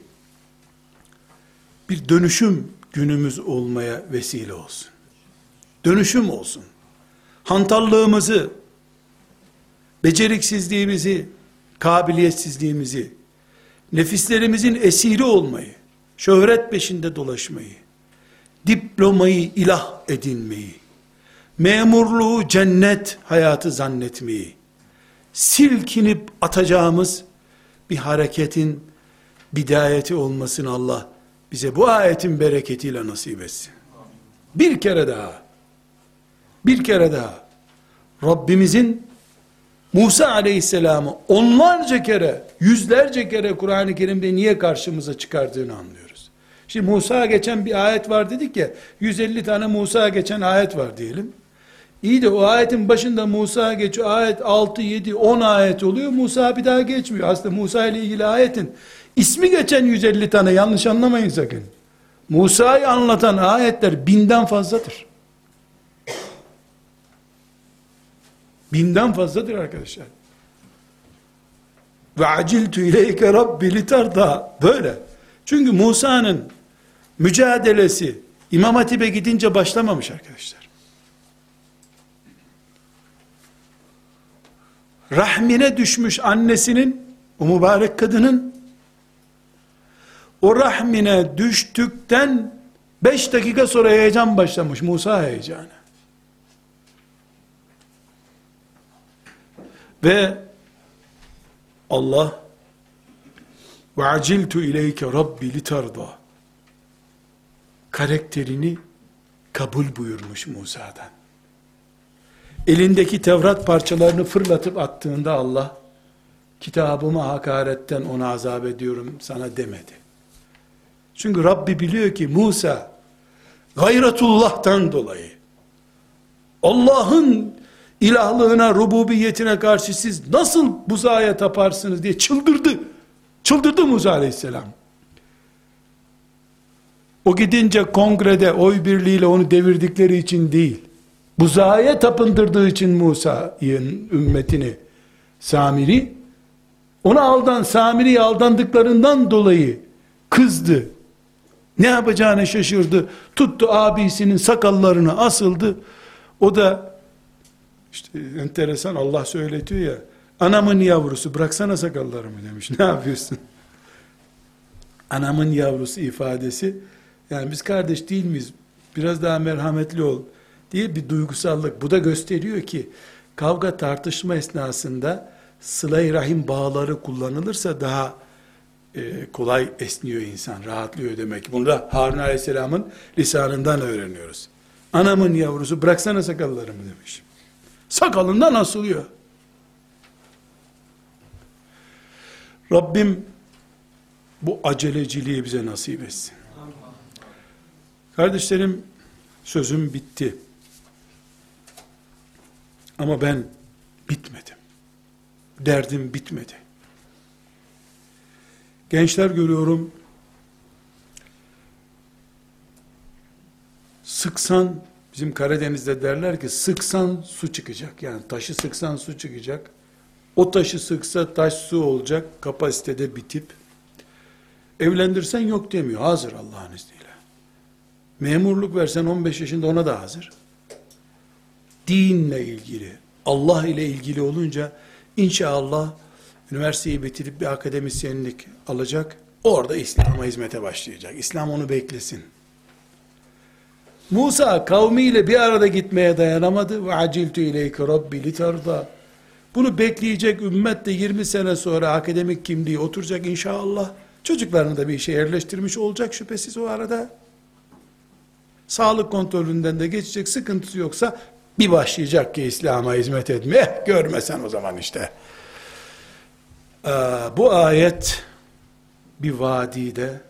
bir dönüşüm günümüz olmaya vesile olsun. Dönüşüm olsun. Hantallığımızı, beceriksizliğimizi, kabiliyetsizliğimizi, nefislerimizin esiri olmayı, şöhret peşinde dolaşmayı, diplomayı ilah edinmeyi, memurluğu cennet hayatı zannetmeyi, silkinip atacağımız bir hareketin bidayeti olmasını Allah bize bu ayetin bereketiyle nasip etsin. Bir kere daha, bir kere daha Rabbimizin Musa aleyhisselamı onlarca kere, yüzlerce kere Kur'an-ı Kerim'de niye karşımıza çıkardığını anlıyoruz. Şimdi Musa geçen bir ayet var dedik ya, 150 tane Musa geçen ayet var diyelim. İyi de o ayetin başında Musa geçiyor. Ayet 6, 7, 10 ayet oluyor. Musa bir daha geçmiyor. Aslında Musa ile ilgili ayetin ismi geçen 150 tane yanlış anlamayın sakın. Musa'yı anlatan ayetler binden fazladır. Binden fazladır arkadaşlar. Ve aciltu ileyke rabbi litarda. Böyle. Çünkü Musa'nın mücadelesi İmam Hatip'e gidince başlamamış arkadaşlar. rahmine düşmüş annesinin, o mübarek kadının, o rahmine düştükten 5 dakika sonra heyecan başlamış. Musa heyecanı. Ve Allah ve aciltu ileyke rabbi litarda karakterini kabul buyurmuş Musa'dan. Elindeki Tevrat parçalarını fırlatıp attığında Allah kitabıma hakaretten ona azap ediyorum sana demedi. Çünkü Rabbi biliyor ki Musa gayretullah'tan dolayı Allah'ın ilahlığına, rububiyetine karşı siz nasıl buzaya taparsınız diye çıldırdı. Çıldırdı Musa aleyhisselam. O gidince kongrede oy birliğiyle onu devirdikleri için değil. Buzaya tapındırdığı için Musa'nın ümmetini Samiri ona aldan Samiri'ye aldandıklarından dolayı kızdı. Ne yapacağını şaşırdı. Tuttu abisinin sakallarını asıldı. O da işte enteresan Allah söyletiyor ya. Anamın yavrusu bıraksana sakallarımı demiş. Ne yapıyorsun? Anamın yavrusu ifadesi yani biz kardeş değil miyiz? Biraz daha merhametli ol diye bir duygusallık. Bu da gösteriyor ki kavga tartışma esnasında sıla rahim bağları kullanılırsa daha e, kolay esniyor insan, rahatlıyor demek. Bunu da Harun Aleyhisselam'ın lisanından öğreniyoruz. Anamın yavrusu bıraksana sakallarımı demiş. Sakalından asılıyor. Rabbim bu aceleciliği bize nasip etsin. Kardeşlerim sözüm bitti. Ama ben bitmedim. Derdim bitmedi. Gençler görüyorum. Sıksan bizim Karadeniz'de derler ki sıksan su çıkacak. Yani taşı sıksan su çıkacak. O taşı sıksa taş su olacak kapasitede bitip evlendirsen yok demiyor. Hazır Allah'ın izniyle. Memurluk versen 15 yaşında ona da hazır. Dinle ilgili, Allah ile ilgili olunca inşallah üniversiteyi bitirip bir akademisyenlik alacak. Orada İslam'a hizmete başlayacak. İslam onu beklesin. Musa kavmiyle bir arada gitmeye dayanamadı. Ve aciltu ileyke rabbi litarda. Bunu bekleyecek ümmet de 20 sene sonra akademik kimliği oturacak inşallah. Çocuklarını da bir işe yerleştirmiş olacak şüphesiz o arada. Sağlık kontrolünden de geçecek sıkıntısı yoksa bir başlayacak ki İslam'a hizmet etmeye görmesen o zaman işte. Ee, bu ayet bir vadide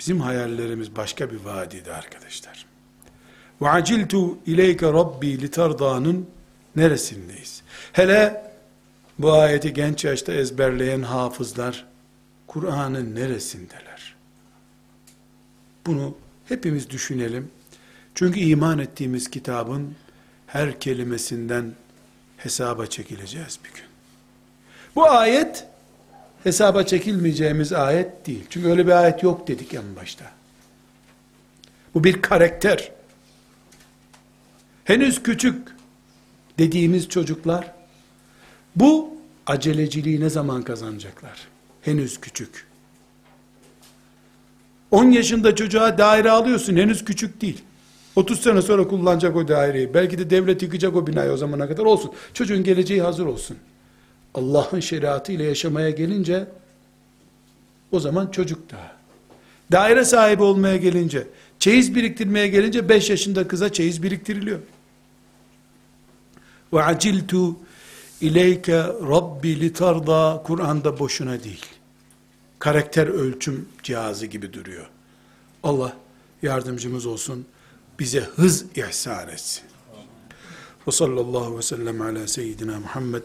bizim hayallerimiz başka bir vadide arkadaşlar. Ve aciltu ileyke rabbi litarda'nın neresindeyiz? Hele bu ayeti genç yaşta ezberleyen hafızlar Kur'an'ın neresindeler? Bunu hepimiz düşünelim. Çünkü iman ettiğimiz kitabın her kelimesinden hesaba çekileceğiz bir gün. Bu ayet hesaba çekilmeyeceğimiz ayet değil. Çünkü öyle bir ayet yok dedik en başta. Bu bir karakter. Henüz küçük dediğimiz çocuklar bu aceleciliği ne zaman kazanacaklar? Henüz küçük. 10 yaşında çocuğa daire alıyorsun henüz küçük değil. 30 sene sonra kullanacak o daireyi. Belki de devlet yıkacak o binayı o zamana kadar olsun. Çocuğun geleceği hazır olsun. Allah'ın şeriatı ile yaşamaya gelince o zaman çocuk daha. Daire sahibi olmaya gelince, çeyiz biriktirmeye gelince 5 yaşında kıza çeyiz biriktiriliyor. Ve aciltu ileyke rabbi litarda Kur'an'da boşuna değil. Karakter ölçüm cihazı gibi duruyor. Allah yardımcımız olsun. Bize hız ihsan etsin. Ve sallallahu ve sellem ala seyyidina Muhammed